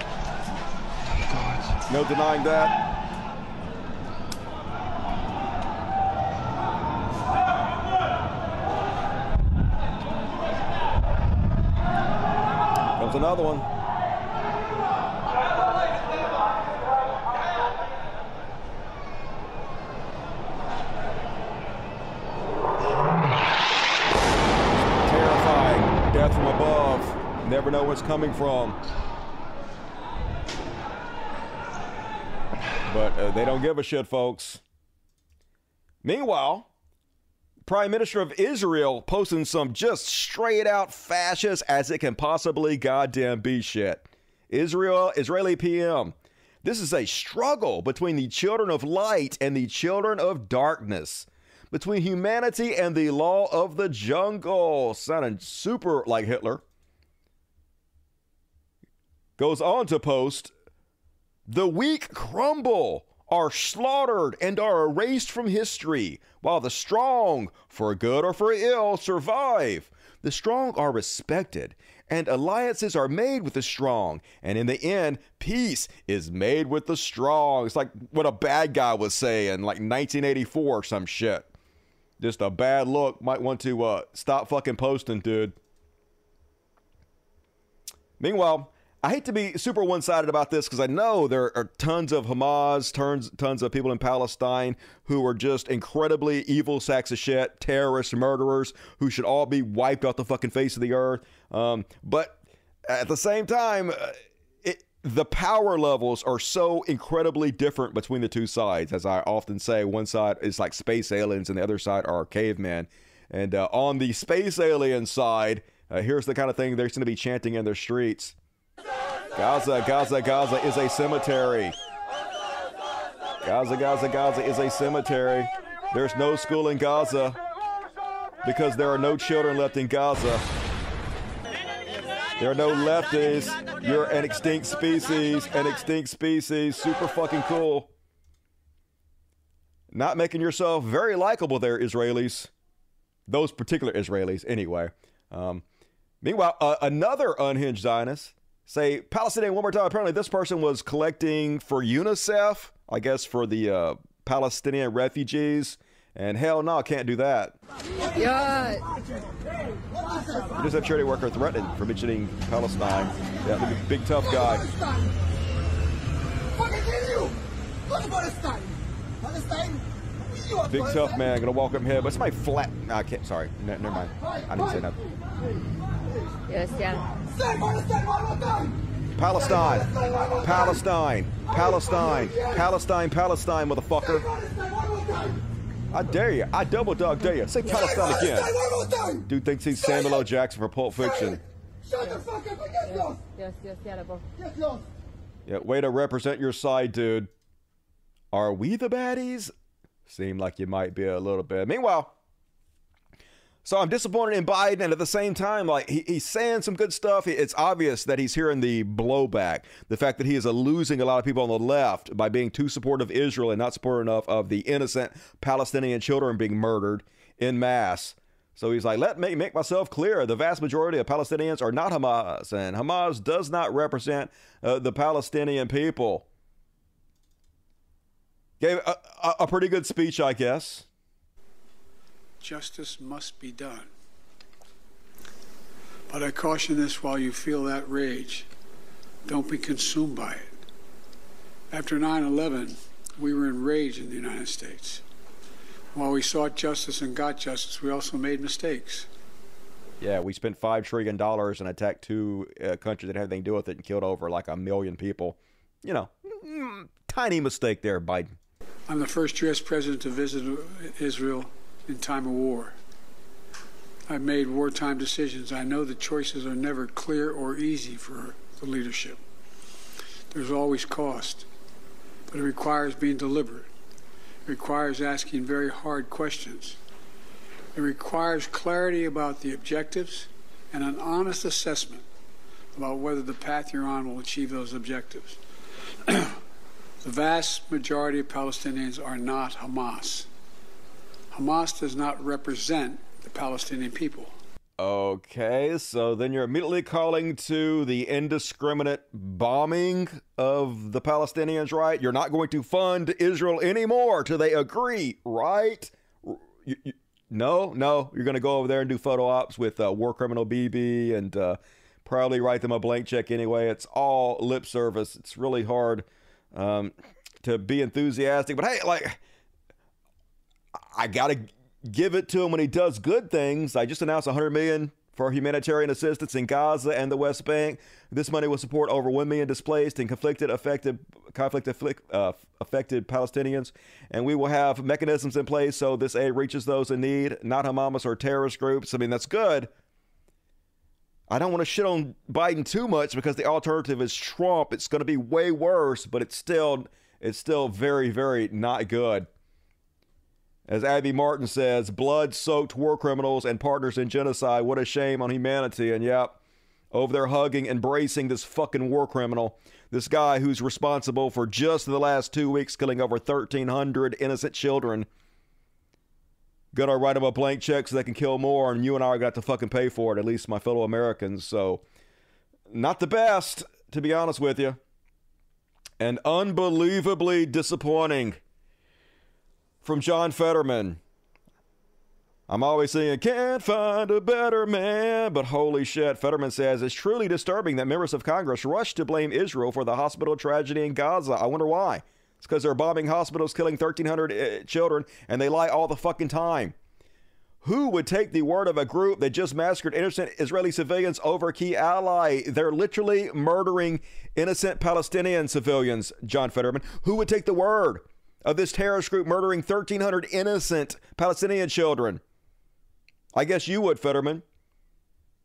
No denying that. Another one. Terrifying. Death from above. Never know what's coming from. But uh, they don't give a shit, folks. Meanwhile, Prime Minister of Israel posting some just straight out fascist as it can possibly goddamn be shit. Israel, Israeli PM. This is a struggle between the children of light and the children of darkness, between humanity and the law of the jungle. Sounding super like Hitler. Goes on to post the weak crumble, are slaughtered, and are erased from history, while the strong, for good or for ill, survive. The strong are respected, and alliances are made with the strong, and in the end, peace is made with the strong. It's like what a bad guy was saying, like 1984 or some shit. Just a bad look. Might want to uh, stop fucking posting, dude. Meanwhile, I hate to be super one sided about this because I know there are tons of Hamas, tons, tons of people in Palestine who are just incredibly evil sacks of shit, terrorists, murderers who should all be wiped off the fucking face of the earth. Um, but at the same time, uh, it, the power levels are so incredibly different between the two sides. As I often say, one side is like space aliens and the other side are cavemen. And uh, on the space alien side, uh, here's the kind of thing they're going to be chanting in their streets. Gaza, Gaza, Gaza is a cemetery. Gaza, Gaza, Gaza is a cemetery. There's no school in Gaza because there are no children left in Gaza. There are no lefties. You're an extinct species, an extinct species. Super fucking cool. Not making yourself very likable there, Israelis. Those particular Israelis, anyway. Um, meanwhile, uh, another unhinged Zionist say Palestinian one more time. Apparently, this person was collecting for UNICEF, I guess, for the uh, Palestinian refugees. And hell no, can't do that. Yeah. Just have charity worker threatened for mentioning Palestine. Yeah, big, big tough guy. Big tough man, gonna walk up here, but it's my flat. Nah, I can't. Sorry, no, never mind. I didn't say nothing. Yes, yeah. Palestine, Palestine, Palestine, Palestine, Palestine, motherfucker. I dare you. I double dog dare you. Say Palestine again. Dude thinks he's Samuel L. Jackson for Pulp Fiction. Shut the fuck up and get lost. Yes, yes, yeah, Get lost. Yeah, way to represent your side, dude. Are we the baddies? Seem like you might be a little bit. Meanwhile, so I'm disappointed in Biden, and at the same time, like he, he's saying some good stuff. It's obvious that he's hearing the blowback, the fact that he is losing a lot of people on the left by being too supportive of Israel and not supportive enough of the innocent Palestinian children being murdered in mass. So he's like, let me make myself clear: the vast majority of Palestinians are not Hamas, and Hamas does not represent uh, the Palestinian people. Gave a, a, a pretty good speech, I guess. Justice must be done. But I caution this while you feel that rage, don't be consumed by it. After 9 11, we were enraged in the United States. While we sought justice and got justice, we also made mistakes. Yeah, we spent $5 trillion and attacked two uh, countries that had anything to do with it and killed over like a million people. You know, mm, tiny mistake there, Biden. I'm the first U.S. president to visit Israel in time of war. I've made wartime decisions. I know the choices are never clear or easy for the leadership. There's always cost, but it requires being deliberate. It requires asking very hard questions. It requires clarity about the objectives and an honest assessment about whether the path you're on will achieve those objectives. the vast majority of Palestinians are not Hamas. Hamas does not represent the Palestinian people. Okay, so then you're immediately calling to the indiscriminate bombing of the Palestinians, right? You're not going to fund Israel anymore till they agree, right? You, you, no, no, you're going to go over there and do photo ops with uh, war criminal Bibi and uh, probably write them a blank check anyway. It's all lip service. It's really hard um, to be enthusiastic, but hey, like, I got to give it to him when he does good things. I just announced 100 million for humanitarian assistance in Gaza and the West Bank. This money will support over 1 million displaced and conflicted affected conflict uh, affected Palestinians, and we will have mechanisms in place so this aid reaches those in need, not Hamas or terrorist groups. I mean, that's good. I don't want to shit on Biden too much because the alternative is Trump. It's going to be way worse, but it's still it's still very very not good. As Abby Martin says, blood soaked war criminals and partners in genocide. What a shame on humanity. And yep, over there hugging, embracing this fucking war criminal. This guy who's responsible for just the last two weeks killing over 1,300 innocent children. Gonna write him a blank check so they can kill more, and you and I are gonna have to fucking pay for it, at least my fellow Americans. So, not the best, to be honest with you. And unbelievably disappointing from John Fetterman. I'm always saying, can't find a better man. But holy shit, Fetterman says it's truly disturbing that members of Congress rush to blame Israel for the hospital tragedy in Gaza. I wonder why. It's because they're bombing hospitals, killing 1,300 uh, children, and they lie all the fucking time. Who would take the word of a group that just massacred innocent Israeli civilians over a key ally? They're literally murdering innocent Palestinian civilians, John Fetterman. Who would take the word of this terrorist group murdering 1,300 innocent Palestinian children? I guess you would, Fetterman.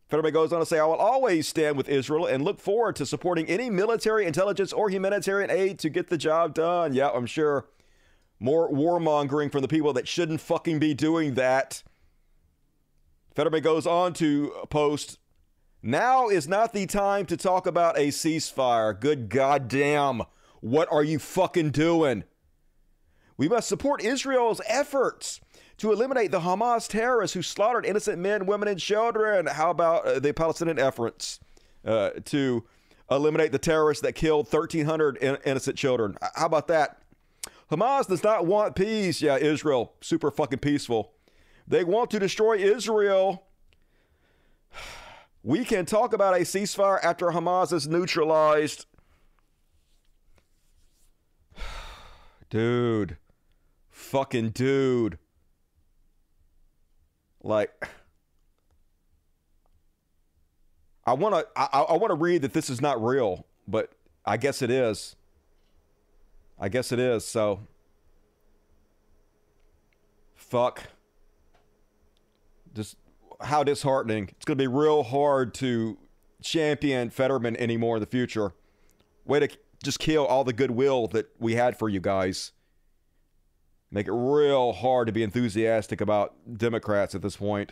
Fetterman goes on to say, I will always stand with Israel and look forward to supporting any military intelligence or humanitarian aid to get the job done. Yeah, I'm sure. More warmongering from the people that shouldn't fucking be doing that. Fetterman goes on to post, now is not the time to talk about a ceasefire. Good goddamn. What are you fucking doing? We must support Israel's efforts to eliminate the Hamas terrorists who slaughtered innocent men, women, and children. How about uh, the Palestinian efforts uh, to eliminate the terrorists that killed 1,300 in- innocent children? How about that? Hamas does not want peace. Yeah, Israel, super fucking peaceful. They want to destroy Israel. We can talk about a ceasefire after Hamas is neutralized. Dude. Fucking dude. Like I want to I, I want to read that this is not real, but I guess it is. I guess it is. So fuck. Just how disheartening. It's going to be real hard to champion Fetterman anymore in the future. Way to just kill all the goodwill that we had for you guys. Make it real hard to be enthusiastic about Democrats at this point.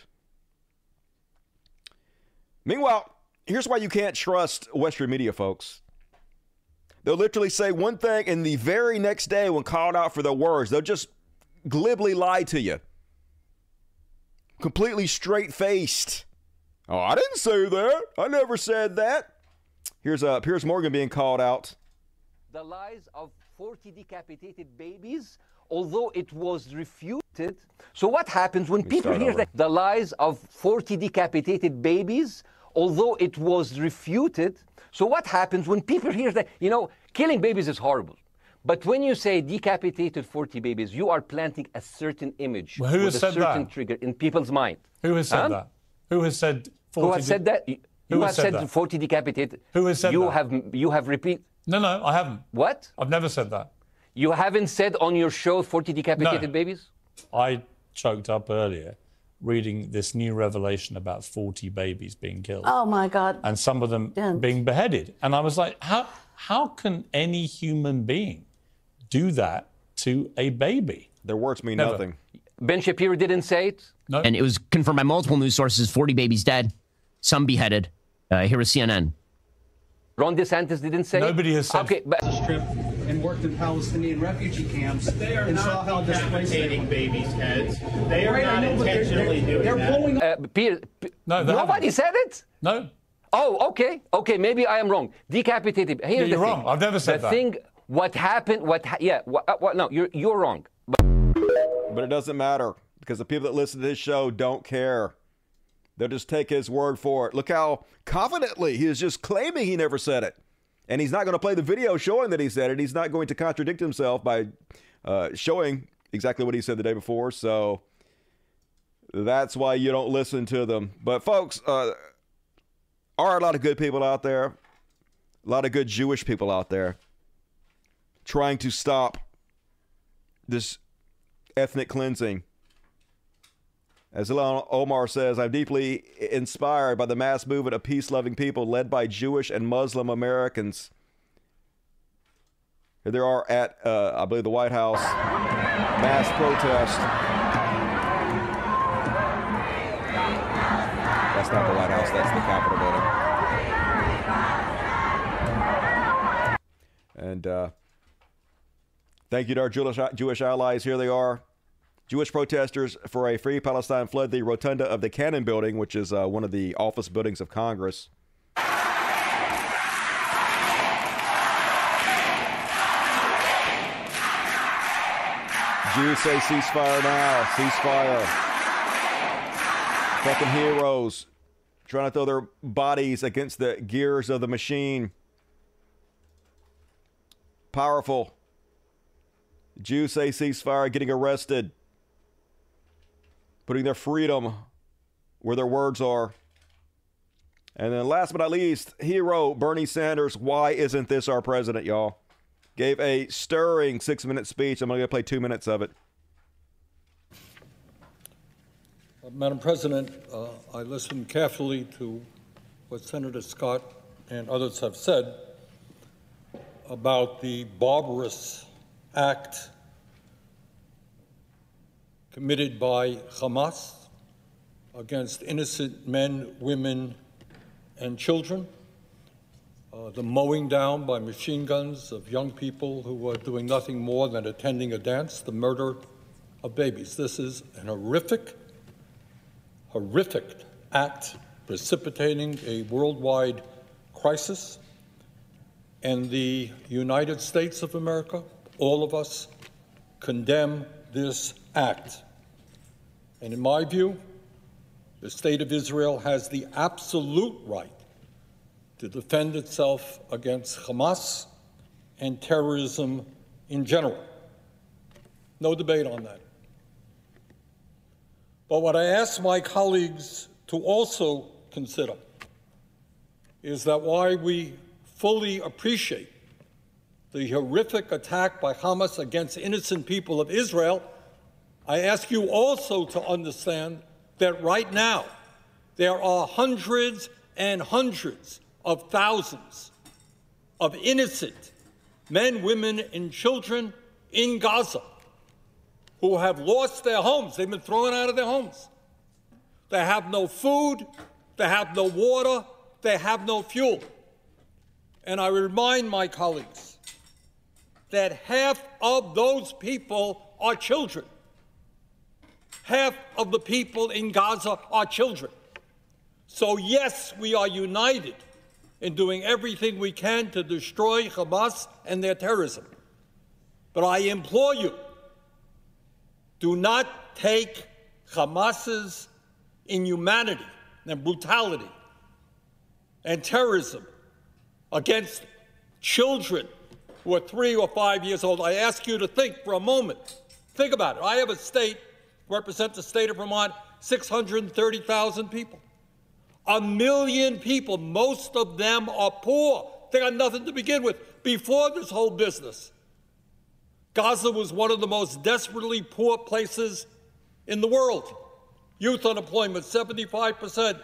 Meanwhile, here's why you can't trust Western media, folks. They'll literally say one thing, and the very next day, when called out for their words, they'll just glibly lie to you. Completely straight faced. Oh, I didn't say that. I never said that. Here's uh, Piers Morgan being called out. The lies of 40 decapitated babies although it was refuted. So what happens when people hear that the lies of 40 decapitated babies, although it was refuted? So what happens when people hear that, you know, killing babies is horrible. But when you say decapitated 40 babies, you are planting a certain image well, who with has a said certain that? trigger in people's mind. Who has said Huh? that? Who has said 40 Who has said that? You Who have has said said 40 decapitated. Who has said you that? have you have repeat. No, no, I haven't. What? I've never said that. You haven't said on your show 40 decapitated No. babies? I choked up earlier reading this new revelation about 40 babies being killed. Oh my God. and some of them being beheaded. And I was like, how how can any human being do that to a baby? Their words mean Never. nothing. Ben Shapiro didn't say it? No. And it was confirmed by multiple news sources 40 babies dead, some beheaded. Uh, here is CNN. Ron DeSantis didn't say Nobody has said. Okay, but strip and worked in Palestinian refugee camps They are and saw how displaced decapitating babies' heads. They are Right, not know, but they're- intentionally they're- doing they're that. blowing Uh, Peter, P- No, they nobody haven't. said it. No. Oh, okay, okay. Maybe I am wrong. Decapitated. Here's Yeah, the you're thing. wrong. I've never said the that. thing. What happened? What? Ha- yeah. What, uh, what? No, you're you're wrong. But it doesn't matter because the people that listen to this show don't care. They'll just take his word for it. Look how confidently he is just claiming he never said it. And he's not going to play the video showing that he said it. He's not going to contradict himself by uh, showing exactly what he said the day before. So that's why you don't listen to them. But, folks, uh, are a lot of good people out there, a lot of good Jewish people out there trying to stop this ethnic cleansing. As Omar says, I'm deeply inspired by the mass movement of peace loving people led by Jewish and Muslim Americans. Here they are at, uh, I believe, the White House mass protest. That's not the White House, that's the Capitol building. And uh, thank you to our Jewish, Jewish allies. Here they are. Jewish protesters for a free Palestine flood the rotunda of the Cannon Building, which is uh, one of the office buildings of Congress. Jews say ceasefire now, ceasefire. Fucking heroes trying to throw their bodies against the gears of the machine. Powerful. Jews say ceasefire, getting arrested, putting their freedom where their words are. And then last but not least, hero Bernie Sanders. Why isn't this our president, y'all? Gave a stirring six minute speech. I'm going to play two minutes of it. Uh, Madam President, uh, I listened carefully to what Senator Scott and others have said about the barbarous act committed by Hamas against innocent men, women, and children, uh, the mowing down by machine guns of young people who were doing nothing more than attending a dance, the murder of babies. This is an horrific, horrific act precipitating a worldwide crisis. And the United States of America, all of us, condemn this act. And in my view, the State of Israel has the absolute right to defend itself against Hamas and terrorism in general. No debate on that. But what I ask my colleagues to also consider is that why we fully appreciate the horrific attack by Hamas against innocent people of Israel, I ask you also to understand that right now there are hundreds and hundreds of thousands of innocent men, women, and children in Gaza who have lost their homes. They've been thrown out of their homes. They have no food, they have no water, they have no fuel. And I remind my colleagues that half of those people are children. Half of the people in Gaza are children. So, yes, we are united in doing everything we can to destroy Hamas and their terrorism. But I implore you do not take Hamas's inhumanity and brutality and terrorism against children who are three or five years old. I ask you to think for a moment. Think about it. I have a state, represent the state of Vermont, 630,000 people. A million people, most of them are poor. They got nothing to begin with before this whole business. Gaza was one of the most desperately poor places in the world. Youth unemployment, 75%.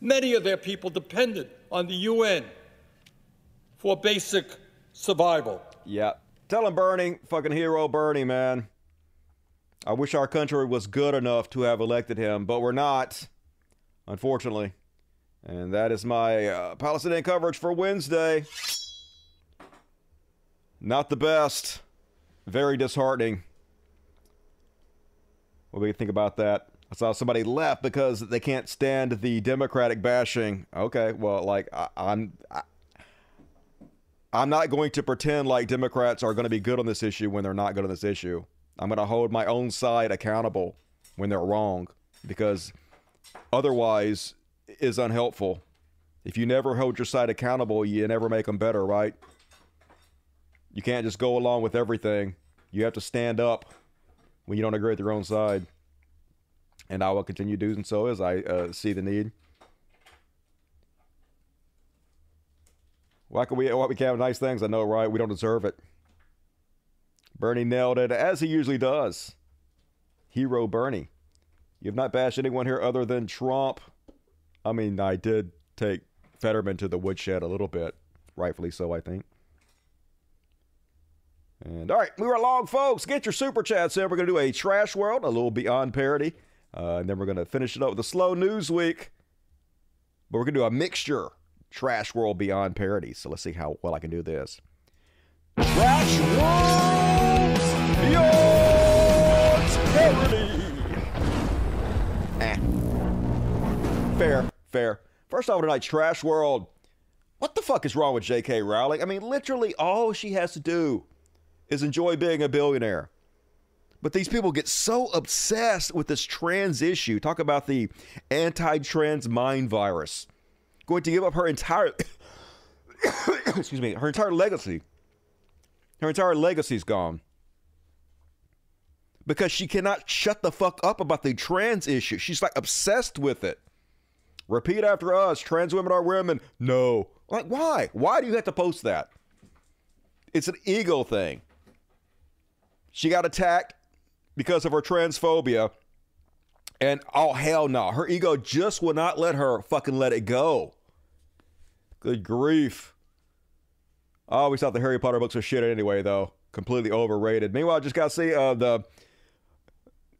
Many of their people depended on the UN for basic survival. Yeah. Tell him, Bernie, fucking hero Bernie, man. I wish our country was good enough to have elected him, but we're not, unfortunately. And that is my uh, Palestinian coverage for Wednesday. Not the best. Very disheartening. What do you think about that? I saw somebody left because they can't stand the Democratic bashing. Okay, well, like I, I'm, I, I'm not going to pretend like Democrats are going to be good on this issue when they're not good on this issue. I'm going to hold my own side accountable when they're wrong because otherwise is unhelpful. If you never hold your side accountable, you never make them better, right? You can't just go along with everything. You have to stand up when you don't agree with your own side. And I will continue doing so as I uh, see the need. Why can we why we can't have nice things? I know, right? We don't deserve it. Bernie nailed it as he usually does. Hero Bernie. You have not bashed anyone here other than Trump. I mean, I did take Fetterman to the woodshed a little bit, rightfully so, I think. And all right, we're along, folks. Get your super chats in. We're going to do a trash world, a little beyond parody. Uh, and then we're going to finish it up with a slow news week. But we're going to do a mixture trash world beyond parody. So let's see how well I can do this. Trash world parody. Eh. Fair, fair. First off tonight, trash world. What the fuck is wrong with J.K. Rowling? I mean, literally all she has to do is enjoy being a billionaire. But these people get so obsessed with this trans issue. Talk about the anti trans mind virus. Going to give up her entire, excuse me, her entire legacy. Her entire legacy's gone. Because she cannot shut the fuck up about the trans issue. She's like obsessed with it. Repeat after us trans women are women. No. Like, why? Why do you have to post that? It's an ego thing. She got attacked because of her transphobia. And oh, hell no. Her ego just will not let her fucking let it go. Good grief. I always thought the Harry Potter books were shit anyway, though. Completely overrated. Meanwhile, I just got to see uh, the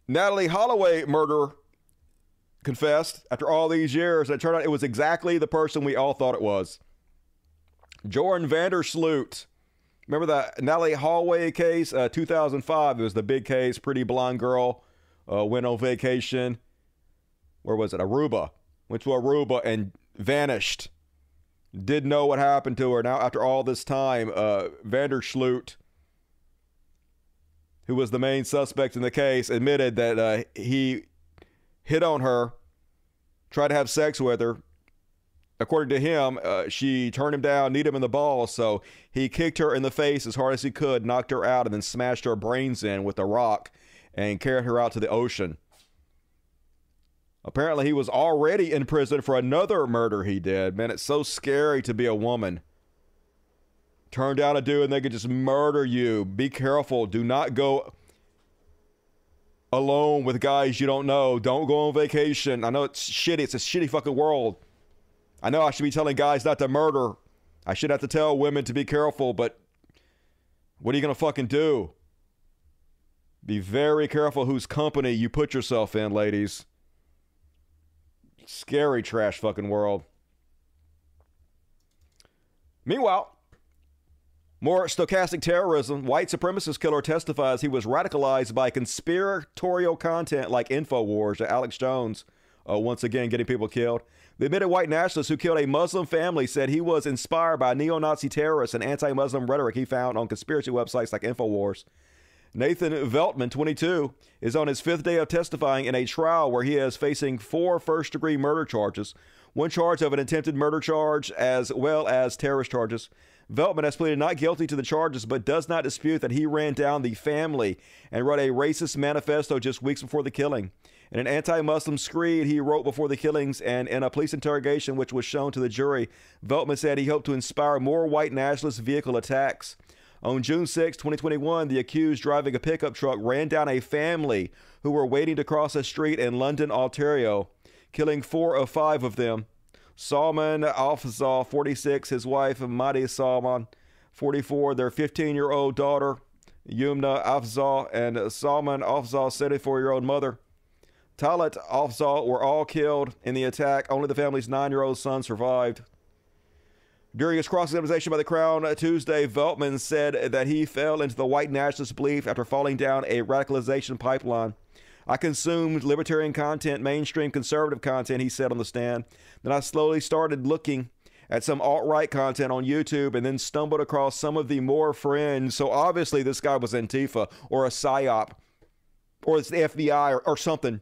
Natalee Holloway murder confessed after all these years. And it turned out it was exactly the person we all thought it was. Jordan van der Sloot. Remember that Natalee Holloway case, uh, 2005? It was the big case. Pretty blonde girl uh, went on vacation. Where was it? Aruba. Went to Aruba and vanished. Didn't know what happened to her. Now, after all this time, uh, van der Sloot, who was the main suspect in the case, admitted that uh, he hit on her, tried to have sex with her, according to him, uh, she turned him down, kneed him in the balls, so he kicked her in the face as hard as he could, knocked her out, and then smashed her brains in with a rock and carried her out to the ocean. Apparently, he was already in prison for another murder he did. Man, it's so scary to be a woman. Turned down a dude and they could just murder you. Be careful. Do not go alone with guys you don't know. Don't go on vacation. I know it's shitty. It's a shitty fucking world. I know I should be telling guys not to murder. I should have to tell women to be careful, but what are you going to fucking do? Be very careful whose company you put yourself in, ladies. Scary trash fucking world. Meanwhile, more stochastic terrorism. White supremacist killer testifies he was radicalized by conspiratorial content like InfoWars. Alex Jones, uh, once again, getting people killed. The admitted white nationalist who killed a Muslim family said he was inspired by neo Nazi terrorists and anti Muslim rhetoric he found on conspiracy websites like InfoWars. Nathan Veltman, 22, is on his fifth day of testifying in a trial where he is facing four first degree murder charges, one charge of an attempted murder charge, as well as terrorist charges. Veltman has pleaded not guilty to the charges, but does not dispute that he ran down the family and wrote a racist manifesto just weeks before the killing. In an anti Muslim screed he wrote before the killings and in a police interrogation which was shown to the jury, Veltman said he hoped to inspire more white nationalist vehicle attacks. On June 6, 2021, the accused driving a pickup truck ran down a family who were waiting to cross a street in London, Ontario, killing four of five of them. Salman Afzal, 46, his wife Madi Salman, 44, their 15 year old daughter Yumna Afzal, and Salman Afzal's 74 year old mother. Talat Afzal were all killed in the attack. Only the family's nine year old son survived. During his cross examination by the Crown Tuesday, Veltman said that he fell into the white nationalist belief after falling down a radicalization pipeline. I consumed libertarian content, mainstream conservative content, he said on the stand. Then I slowly started looking at some alt right content on YouTube and then stumbled across some of the more fringe. So obviously, this guy was Antifa or a PSYOP or it's the FBI or, or something.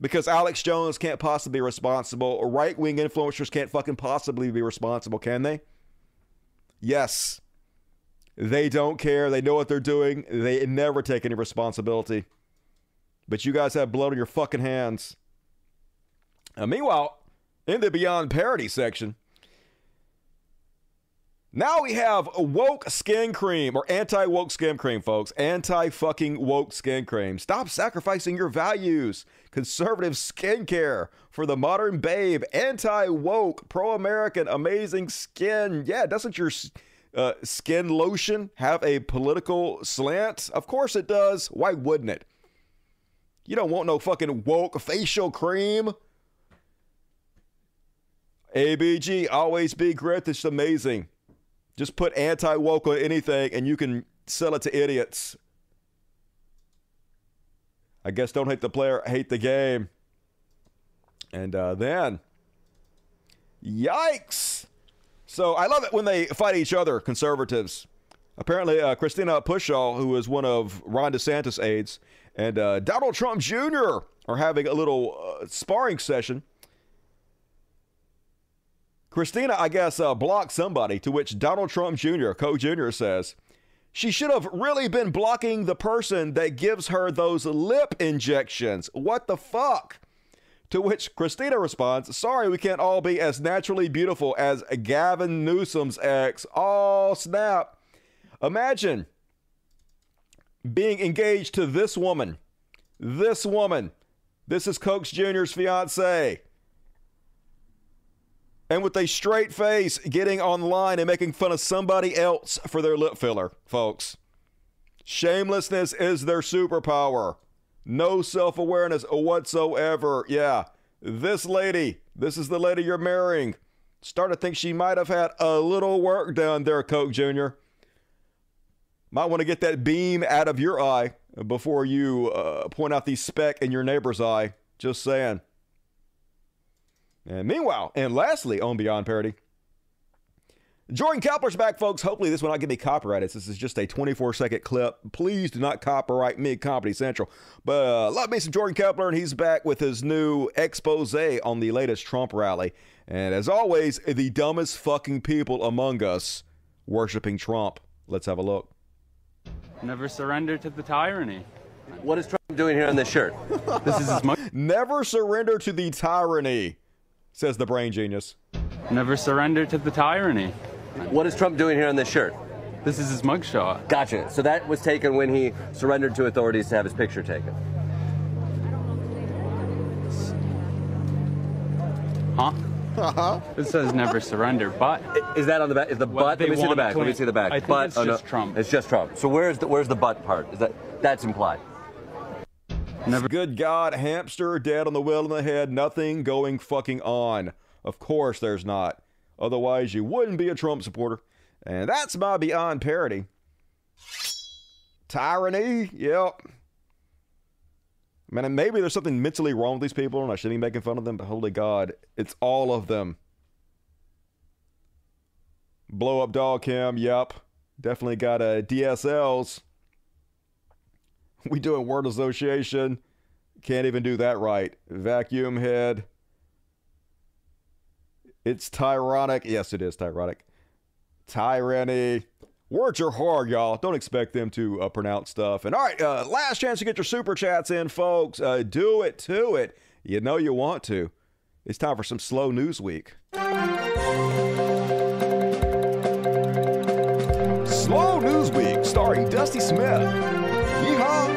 Because Alex Jones can't possibly be responsible. Right wing influencers can't fucking possibly be responsible, can they? Yes. They don't care. They know what they're doing. They never take any responsibility. But you guys have blood on your fucking hands. Meanwhile, in the Beyond Parody section, now we have woke skin cream or anti woke skin cream, folks. Anti fucking woke skin cream. Stop sacrificing your values. Conservative skincare for the modern babe. Anti woke, pro American, amazing skin. Yeah, doesn't your uh, skin lotion have a political slant? Of course it does. Why wouldn't it? You don't want no fucking woke facial cream. ABG, always be great. It's amazing. Just put anti woke on anything and you can sell it to idiots. I guess don't hate the player, hate the game. And uh, then, yikes. So I love it when they fight each other, conservatives. Apparently, uh, Christina Pushaw, who is one of Ron DeSantis' aides, and uh, Donald Trump Jr. are having a little uh, sparring session. Christina, I guess, uh, blocked somebody, to which Donald Trump Jr., Coke Jr., says, she should have really been blocking the person that gives her those lip injections. What the fuck? To which Christina responds, Sorry, we can't all be as naturally beautiful as Gavin Newsom's ex. Oh, snap. Imagine being engaged to this woman. This woman. This is Coke Jr.'s fiance and with a straight face getting online and making fun of somebody else for their lip filler, folks. Shamelessness is their superpower. No self awareness whatsoever. Yeah, this lady, this is the lady you're marrying. Start to think she might have had a little work done there, Coke Jr. Might want to get that beam out of your eye before you uh, point out the speck in your neighbor's eye. Just saying. And meanwhile, and lastly, on Beyond Parody, Jordan Klepper's back, folks. Hopefully, this will not get me copyrighted. This is just a 24 second clip. Please do not copyright me, Comedy Central. But uh, love me some Jordan Klepper, and he's back with his new expose on the latest Trump rally. And as always, the dumbest fucking people among us worshiping Trump. Let's have a look. Never surrender to the tyranny. What is Trump doing here on this shirt? This is his mug. Never surrender to the tyranny, says the brain genius. Never surrender to the tyranny. What is Trump doing here on this shirt? This is his mugshot. Gotcha. So that was taken when he surrendered to authorities to have his picture taken. Huh? Uh-huh. It says never surrender, but Is that on the back? Is the What butt? they Let me see the want back. to Let me claim- see the back. I think butt. it's oh, no. just Trump. It's just Trump. So where's the where's the butt part? Is that that's implied? Never. Good God, hamster dead on the wheel in the head, nothing going fucking on. Of course there's not. Otherwise, you wouldn't be a Trump supporter. And that's my beyond parody. Tyranny, yep. Man, maybe there's something mentally wrong with these people and I shouldn't be making fun of them, but holy God, it's all of them. Blow up dog cam, yep. Definitely got uh, a DSLs. We doing word association. Can't even do that right. Vacuum head. It's tyrannic. Yes, it is tyrannic. Tyranny. Words are hard, y'all. Don't expect them to uh, pronounce stuff. And all right, uh, last chance to get your super chats in, folks. Uh, do it to it. You know you want to. It's time for some slow news week. Slow News Week, starring Dusty Smith. Yeehaw!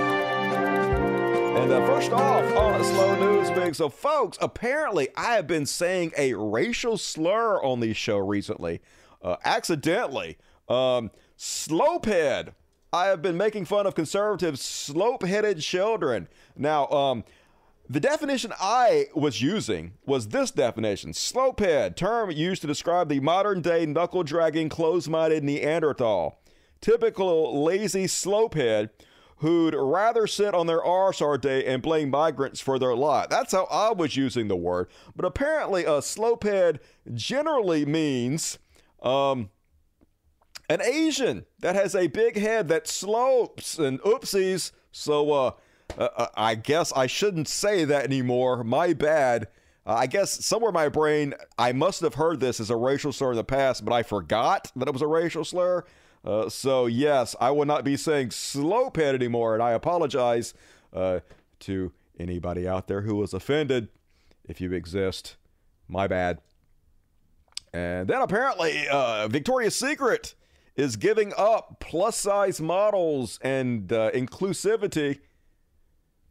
And uh, first off, on slow news, Week, So, folks, apparently I have been saying a racial slur on the show recently, uh, accidentally. Um, slopehead. I have been making fun of conservative slope-headed children. Now, um, the definition I was using was this definition slopehead, term used to describe the modern day knuckle dragging, close minded Neanderthal. Typical lazy slopehead who'd rather sit on their arse all day and blame migrants for their lot. That's how I was using the word. But apparently, a slopehead generally means um, an Asian that has a big head that slopes and oopsies. So, uh, uh, uh, I guess I shouldn't say that anymore. My bad. Uh, I guess somewhere in my brain, I must have heard this as a racial slur in the past, but I forgot that it was a racial slur. Uh, so, yes, I will not be saying slopehead anymore, and I apologize uh, to anybody out there who was offended. If you exist, my bad. And then apparently, uh, Victoria's Secret is giving up plus size models and uh, inclusivity.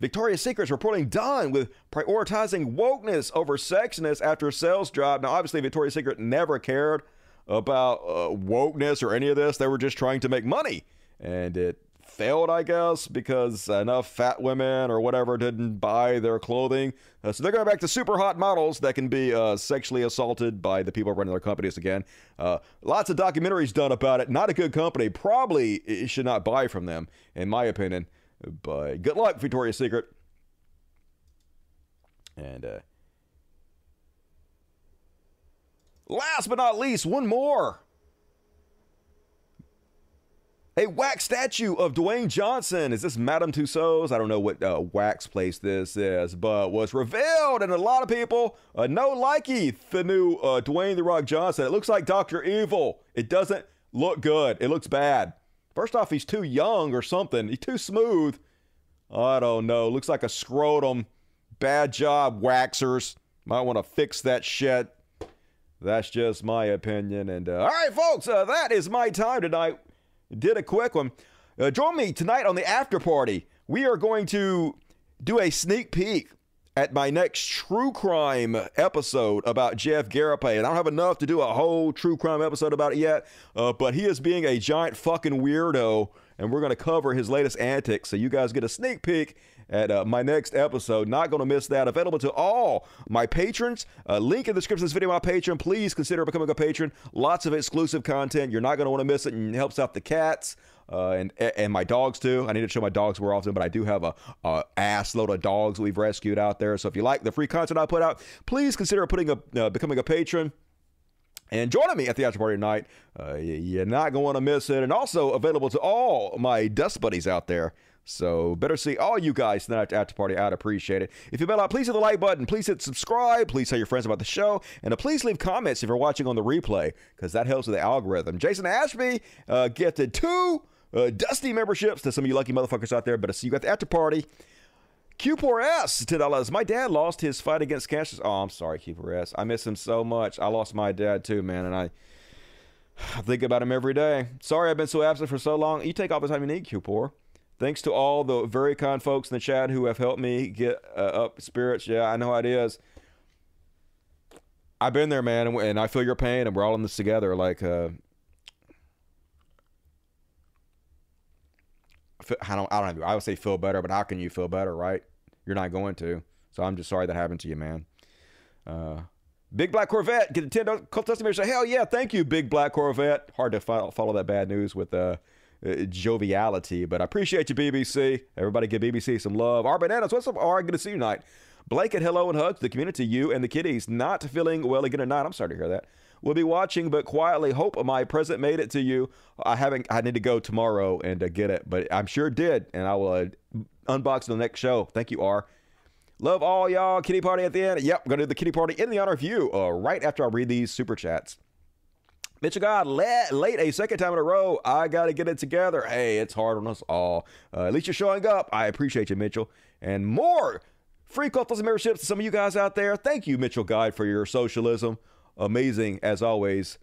Victoria's Secret is reporting done with prioritizing wokeness over sexiness after sales drop. Now, obviously, Victoria's Secret never cared about uh, wokeness or any of this. They were just trying to make money. And it failed, I guess, because enough fat women or whatever didn't buy their clothing. Uh, so they're going back to super hot models that can be uh, sexually assaulted by the people running their companies again. Uh, lots of documentaries done about it. Not a good company. Probably should not buy from them, in my opinion. But good luck, Victoria's Secret. And uh, last but not least, one more. A wax statue of Dwayne Johnson. Is this Madame Tussauds? I don't know what uh, wax place this is, but was revealed, and a lot of people uh, no likey the new uh, Dwayne the Rock Johnson. It looks like Doctor Evil. It doesn't look good. It looks bad. First off, he's too young or something. He's too smooth. I don't know. Looks like a scrotum. Bad job, waxers. Might want to fix that shit. That's just my opinion. And uh, all right, folks, uh, that is my time tonight. Did a quick one. Uh, join me tonight on the after party. We are going to do a sneak peek at my next true crime episode about Jeff Gariepy. And I don't have enough to do a whole true crime episode about it yet, uh, but he is being a giant fucking weirdo, and we're going to cover his latest antics. So you guys get a sneak peek at uh, my next episode. Not going to miss that. Available to all my patrons. Uh, link in the description of this video, my patron. Please consider becoming a patron. Lots of exclusive content. You're not going to want to miss it, and it helps out the cats. Uh, and and my dogs too. I need to show my dogs more often, but I do have a, a ass load of dogs we've rescued out there. So if you like the free content I put out, please consider putting a uh, becoming a patron and joining me at the after party tonight. Uh, you're not going to miss it. And also available to all my dust buddies out there. So better see all you guys tonight at the after party. I'd appreciate it. If you been out, please hit the like button. Please hit subscribe. Please tell your friends about the show. And uh, please leave comments if you're watching on the replay because that helps with the algorithm. Jason Ashby uh, gifted two uh, Dusty memberships to some of you lucky motherfuckers out there. But I see you at the after party. Q4S, $10. My dad lost his fight against cancer. Oh, I'm sorry, Q4S. I miss him so much. I lost my dad too, man. And I think about him every day. Sorry I've been so absent for so long. You take all the time you need, Q4. Thanks to all the very kind folks in the chat who have helped me get uh, up spirits. Yeah, I know how it is. I've been there, man, and, and I feel your pain, and we're all in this together. Like, uh, I don't, I don't. I would say feel better, but how can you feel better, right? You're not going to. So I'm just sorry that happened to you, man. Uh, Big Black Corvette, get a ten dollar customer. Say hell yeah, thank you, Big Black Corvette. Hard to follow, follow that bad news with uh, uh, joviality, but I appreciate you, BBC. Everybody give BBC some love. R Bananas, what's up? R, good to see you tonight. Blanket, hello and hugs to the community, you and the kiddies. Not feeling well again tonight. I'm sorry to hear that. We'll be watching, but quietly hope my present made it to you. I haven't. I need to go tomorrow and uh, get it, but I'm sure it did, and I will uh, unbox the next show. Thank you, R. Love all y'all. Kitty party at the end. Yep, gonna do the kitty party in the honor of you. Uh, right after I read these super chats. Mitchell God, late, late a second time in a row. I got to get it together. Hey, it's hard on us all. Uh, at least you're showing up. I appreciate you, Mitchell. And more free cultism memberships to some of you guys out there. Thank you, Mitchell Guide, for your socialism. Amazing as always.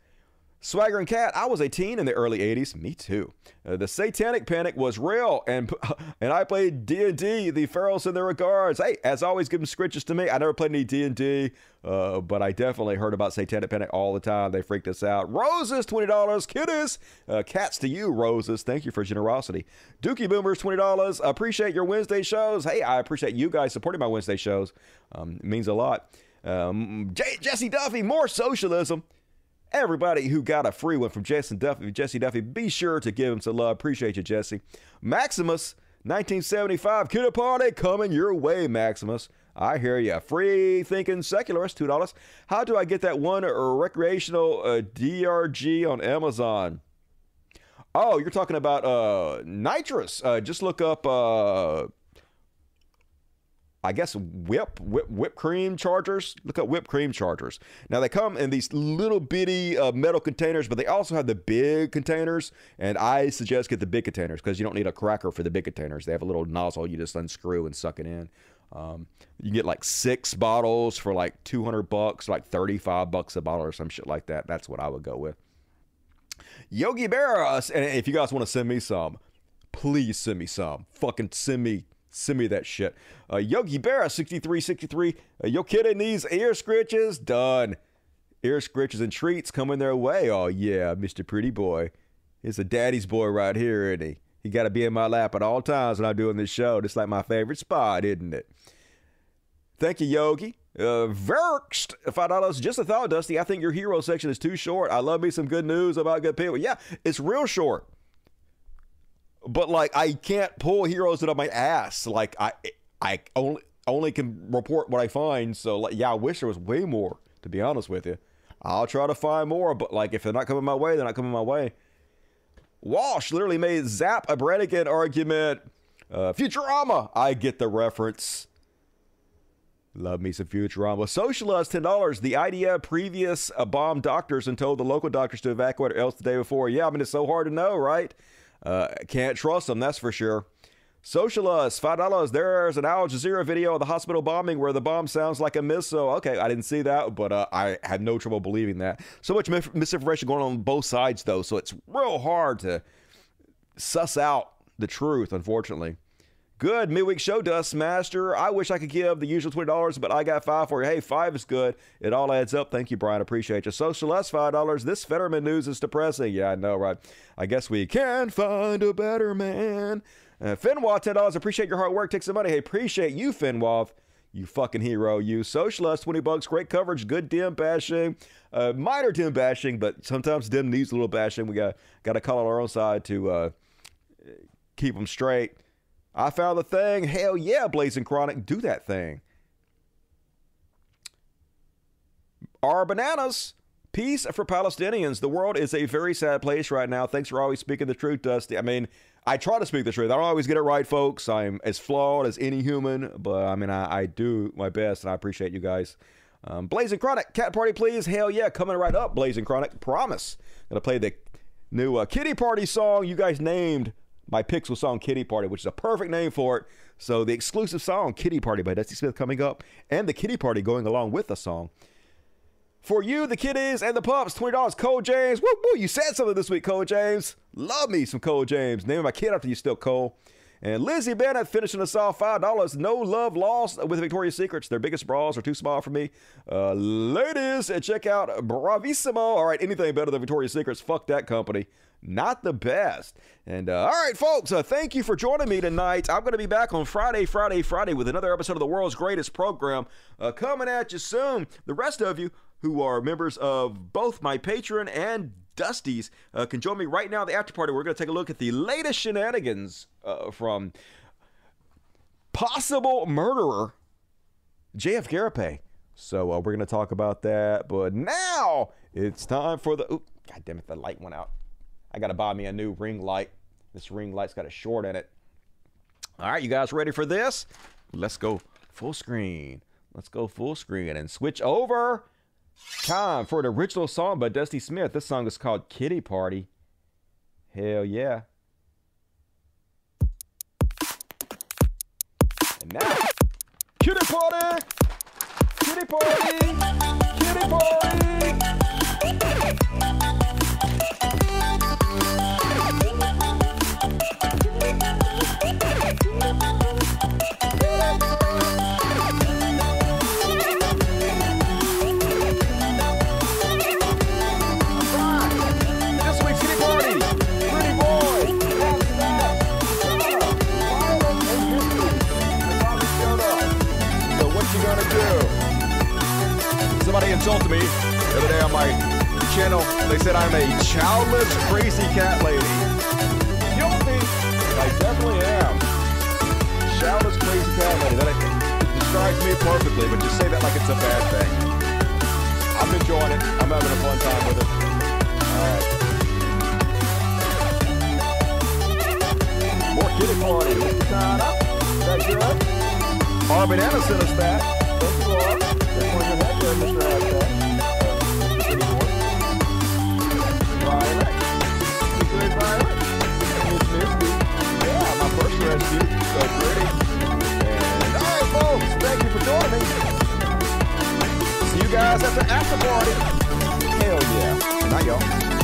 Swagger and Cat, I was a teen in the early 80s. Me too. Uh, the satanic panic was real, and and I played D&D. The Pharaohs in their regards. Hey, as always, give them scritches to me. I never played any D&D, uh, but I definitely heard about satanic panic all the time. They freaked us out. Roses, $20. Kitties. Uh, cats to you, Roses. Thank you for generosity. Dookie Boomers, $20. Appreciate your Wednesday shows. Hey, I appreciate you guys supporting my Wednesday shows. Um, it means a lot. Um, J- Jesse Duffy, more socialism. Everybody who got a free one from Jesse Duffy, Jesse Duffy, be sure to give him some love. Appreciate you, Jesse. Maximus, 1975, Kiddo Party coming your way, Maximus. I hear you. Free thinking secularist, $2. How do I get that one recreational uh, DRG on Amazon? Oh, you're talking about uh, nitrous. Uh, just look up uh, I guess whip, whip whipped cream chargers. Look at whipped cream chargers. Now they come in these little bitty uh, metal containers, but they also have the big containers. And I suggest get the big containers because you don't need a cracker for the big containers. They have a little nozzle you just unscrew and suck it in. Um, you get like six bottles for like 200 bucks, like 35 bucks a bottle or some shit like that. That's what I would go with. Yogi Bear, uh, and if you guys want to send me some, please send me some. Fucking send me Send me that shit. Uh, Yogi Berra, 6363. Uh, yo, kidding these ear scritches? Done. Ear scritches and treats coming their way. Oh, yeah, Mr. Pretty Boy. He's a daddy's boy right here, isn't he? He got to be in my lap at all times when I'm doing this show. It's like my favorite spot, isn't it? Thank you, Yogi. Uh, Verkst, five dollars. Just a thought, Dusty. I think your hero section is too short. I love me some good news about good people. Yeah, it's real short but like I can't pull heroes out of my ass. Like I I only only can report what I find. So like yeah, I wish there was way more. To be honest with you, I'll try to find more. But like if they're not coming my way, they're not coming my way. Walsh literally made Zapp a Brannigan argument. Uh, Futurama, I get the reference. Love me some Futurama. Socialist, $10. The IDF previous uh, bombed doctors and told the local doctors to evacuate or else the day before. Yeah, I mean, it's so hard to know, right? Uh, can't trust them, that's for sure. Socialist, five dollars. There's an Al Jazeera video of the hospital bombing where the bomb sounds like a missile. Okay, I didn't see that, but uh, I had no trouble believing that. So much misinformation going on both sides, though, so it's real hard to suss out the truth, unfortunately. Good midweek show, Dust Master. I wish I could give the usual twenty dollars, but I got five for you. Hey, five is good. It all adds up. Thank you, Brian. Appreciate you. Socialist, five dollars. This Fetterman news is depressing. Yeah, I know, right? I guess we can find a better man. Uh, Finwa, ten dollars. Appreciate your hard work. Take some money. Hey, appreciate you, Finwa. You fucking hero, you. Socialist, 20 bucks. Great coverage. Good dim bashing. Uh, minor dim bashing, but sometimes dim needs a little bashing. We got got to call on our own side to uh, keep them straight. I found the thing. Hell yeah, Blazing Chronic. Do that thing. Our bananas. Peace for Palestinians. The world is a very sad place right now. Thanks for always speaking the truth, Dusty. I mean, I try to speak the truth. I don't always get it right, folks. I'm as flawed as any human, but I mean, I, I do my best, and I appreciate you guys. Um, Blazing Chronic, cat party, please. Hell yeah, coming right up. Blazing Chronic, promise. Gonna play the new uh, Kitty Party song you guys named my Pixel song Kitty Party, which is a perfect name for it. So the exclusive song Kitty Party by Dusty Smith coming up, and the Kitty Party going along with the song. For you, the kiddies, and the pups, $20. Cole James. Woo woo, you said something this week, Cole James. Love me some Cole James. Name my kid after you still, Cole. And Lizzie Bennett finishing us off $5. No love lost with Victoria's Secrets. Their biggest bras are too small for me. Uh, ladies, check out Bravissimo. All right, anything better than Victoria's Secrets. Fuck that company not the best. And uh, all right, folks, uh, thank you for joining me tonight. I'm going to be back on Friday, Friday, Friday with another episode of the world's greatest program uh, coming at you soon. The rest of you who are members of both my Patreon and Dusty's uh, can join me right now at the after party. We're going to take a look at the latest shenanigans uh, from possible murderer JF Gariepy. So uh, we're going to talk about that. But now it's time for the. Ooh, God damn it, the light went out. I got to buy me a new ring light. This ring light's got a short in it. All right, you guys ready for this? Let's go full screen. Let's go full screen and switch over. Time for the original song by Dusty Smith. This song is called Kitty Party. Hell yeah. And now, Kitty Party! Kitty Party! Kitty Party! Channel. They said I'm a childless, crazy cat lady. Guilty. I definitely am. Childless, crazy cat lady. That describes me perfectly, but just say that like it's a bad thing. I'm enjoying it. I'm having a fun time with it. Alright. More kitty party. Is that good? Arvin sent us that. Thank you, Arv. That's on your head there, Mr. First rescue. So pretty. And alright, folks. Thank you for joining me. See you guys at the after party. Hell yeah. Not y'all.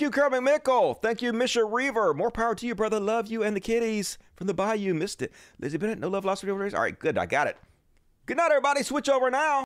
Thank you, Kermit Mickle. Thank you, Misha Reaver. More power to you, brother. Love you and the kitties from the Bayou. Missed it. Lizzie Bennett, no love lost for All right, good. I got it. Good night, everybody. Switch over now.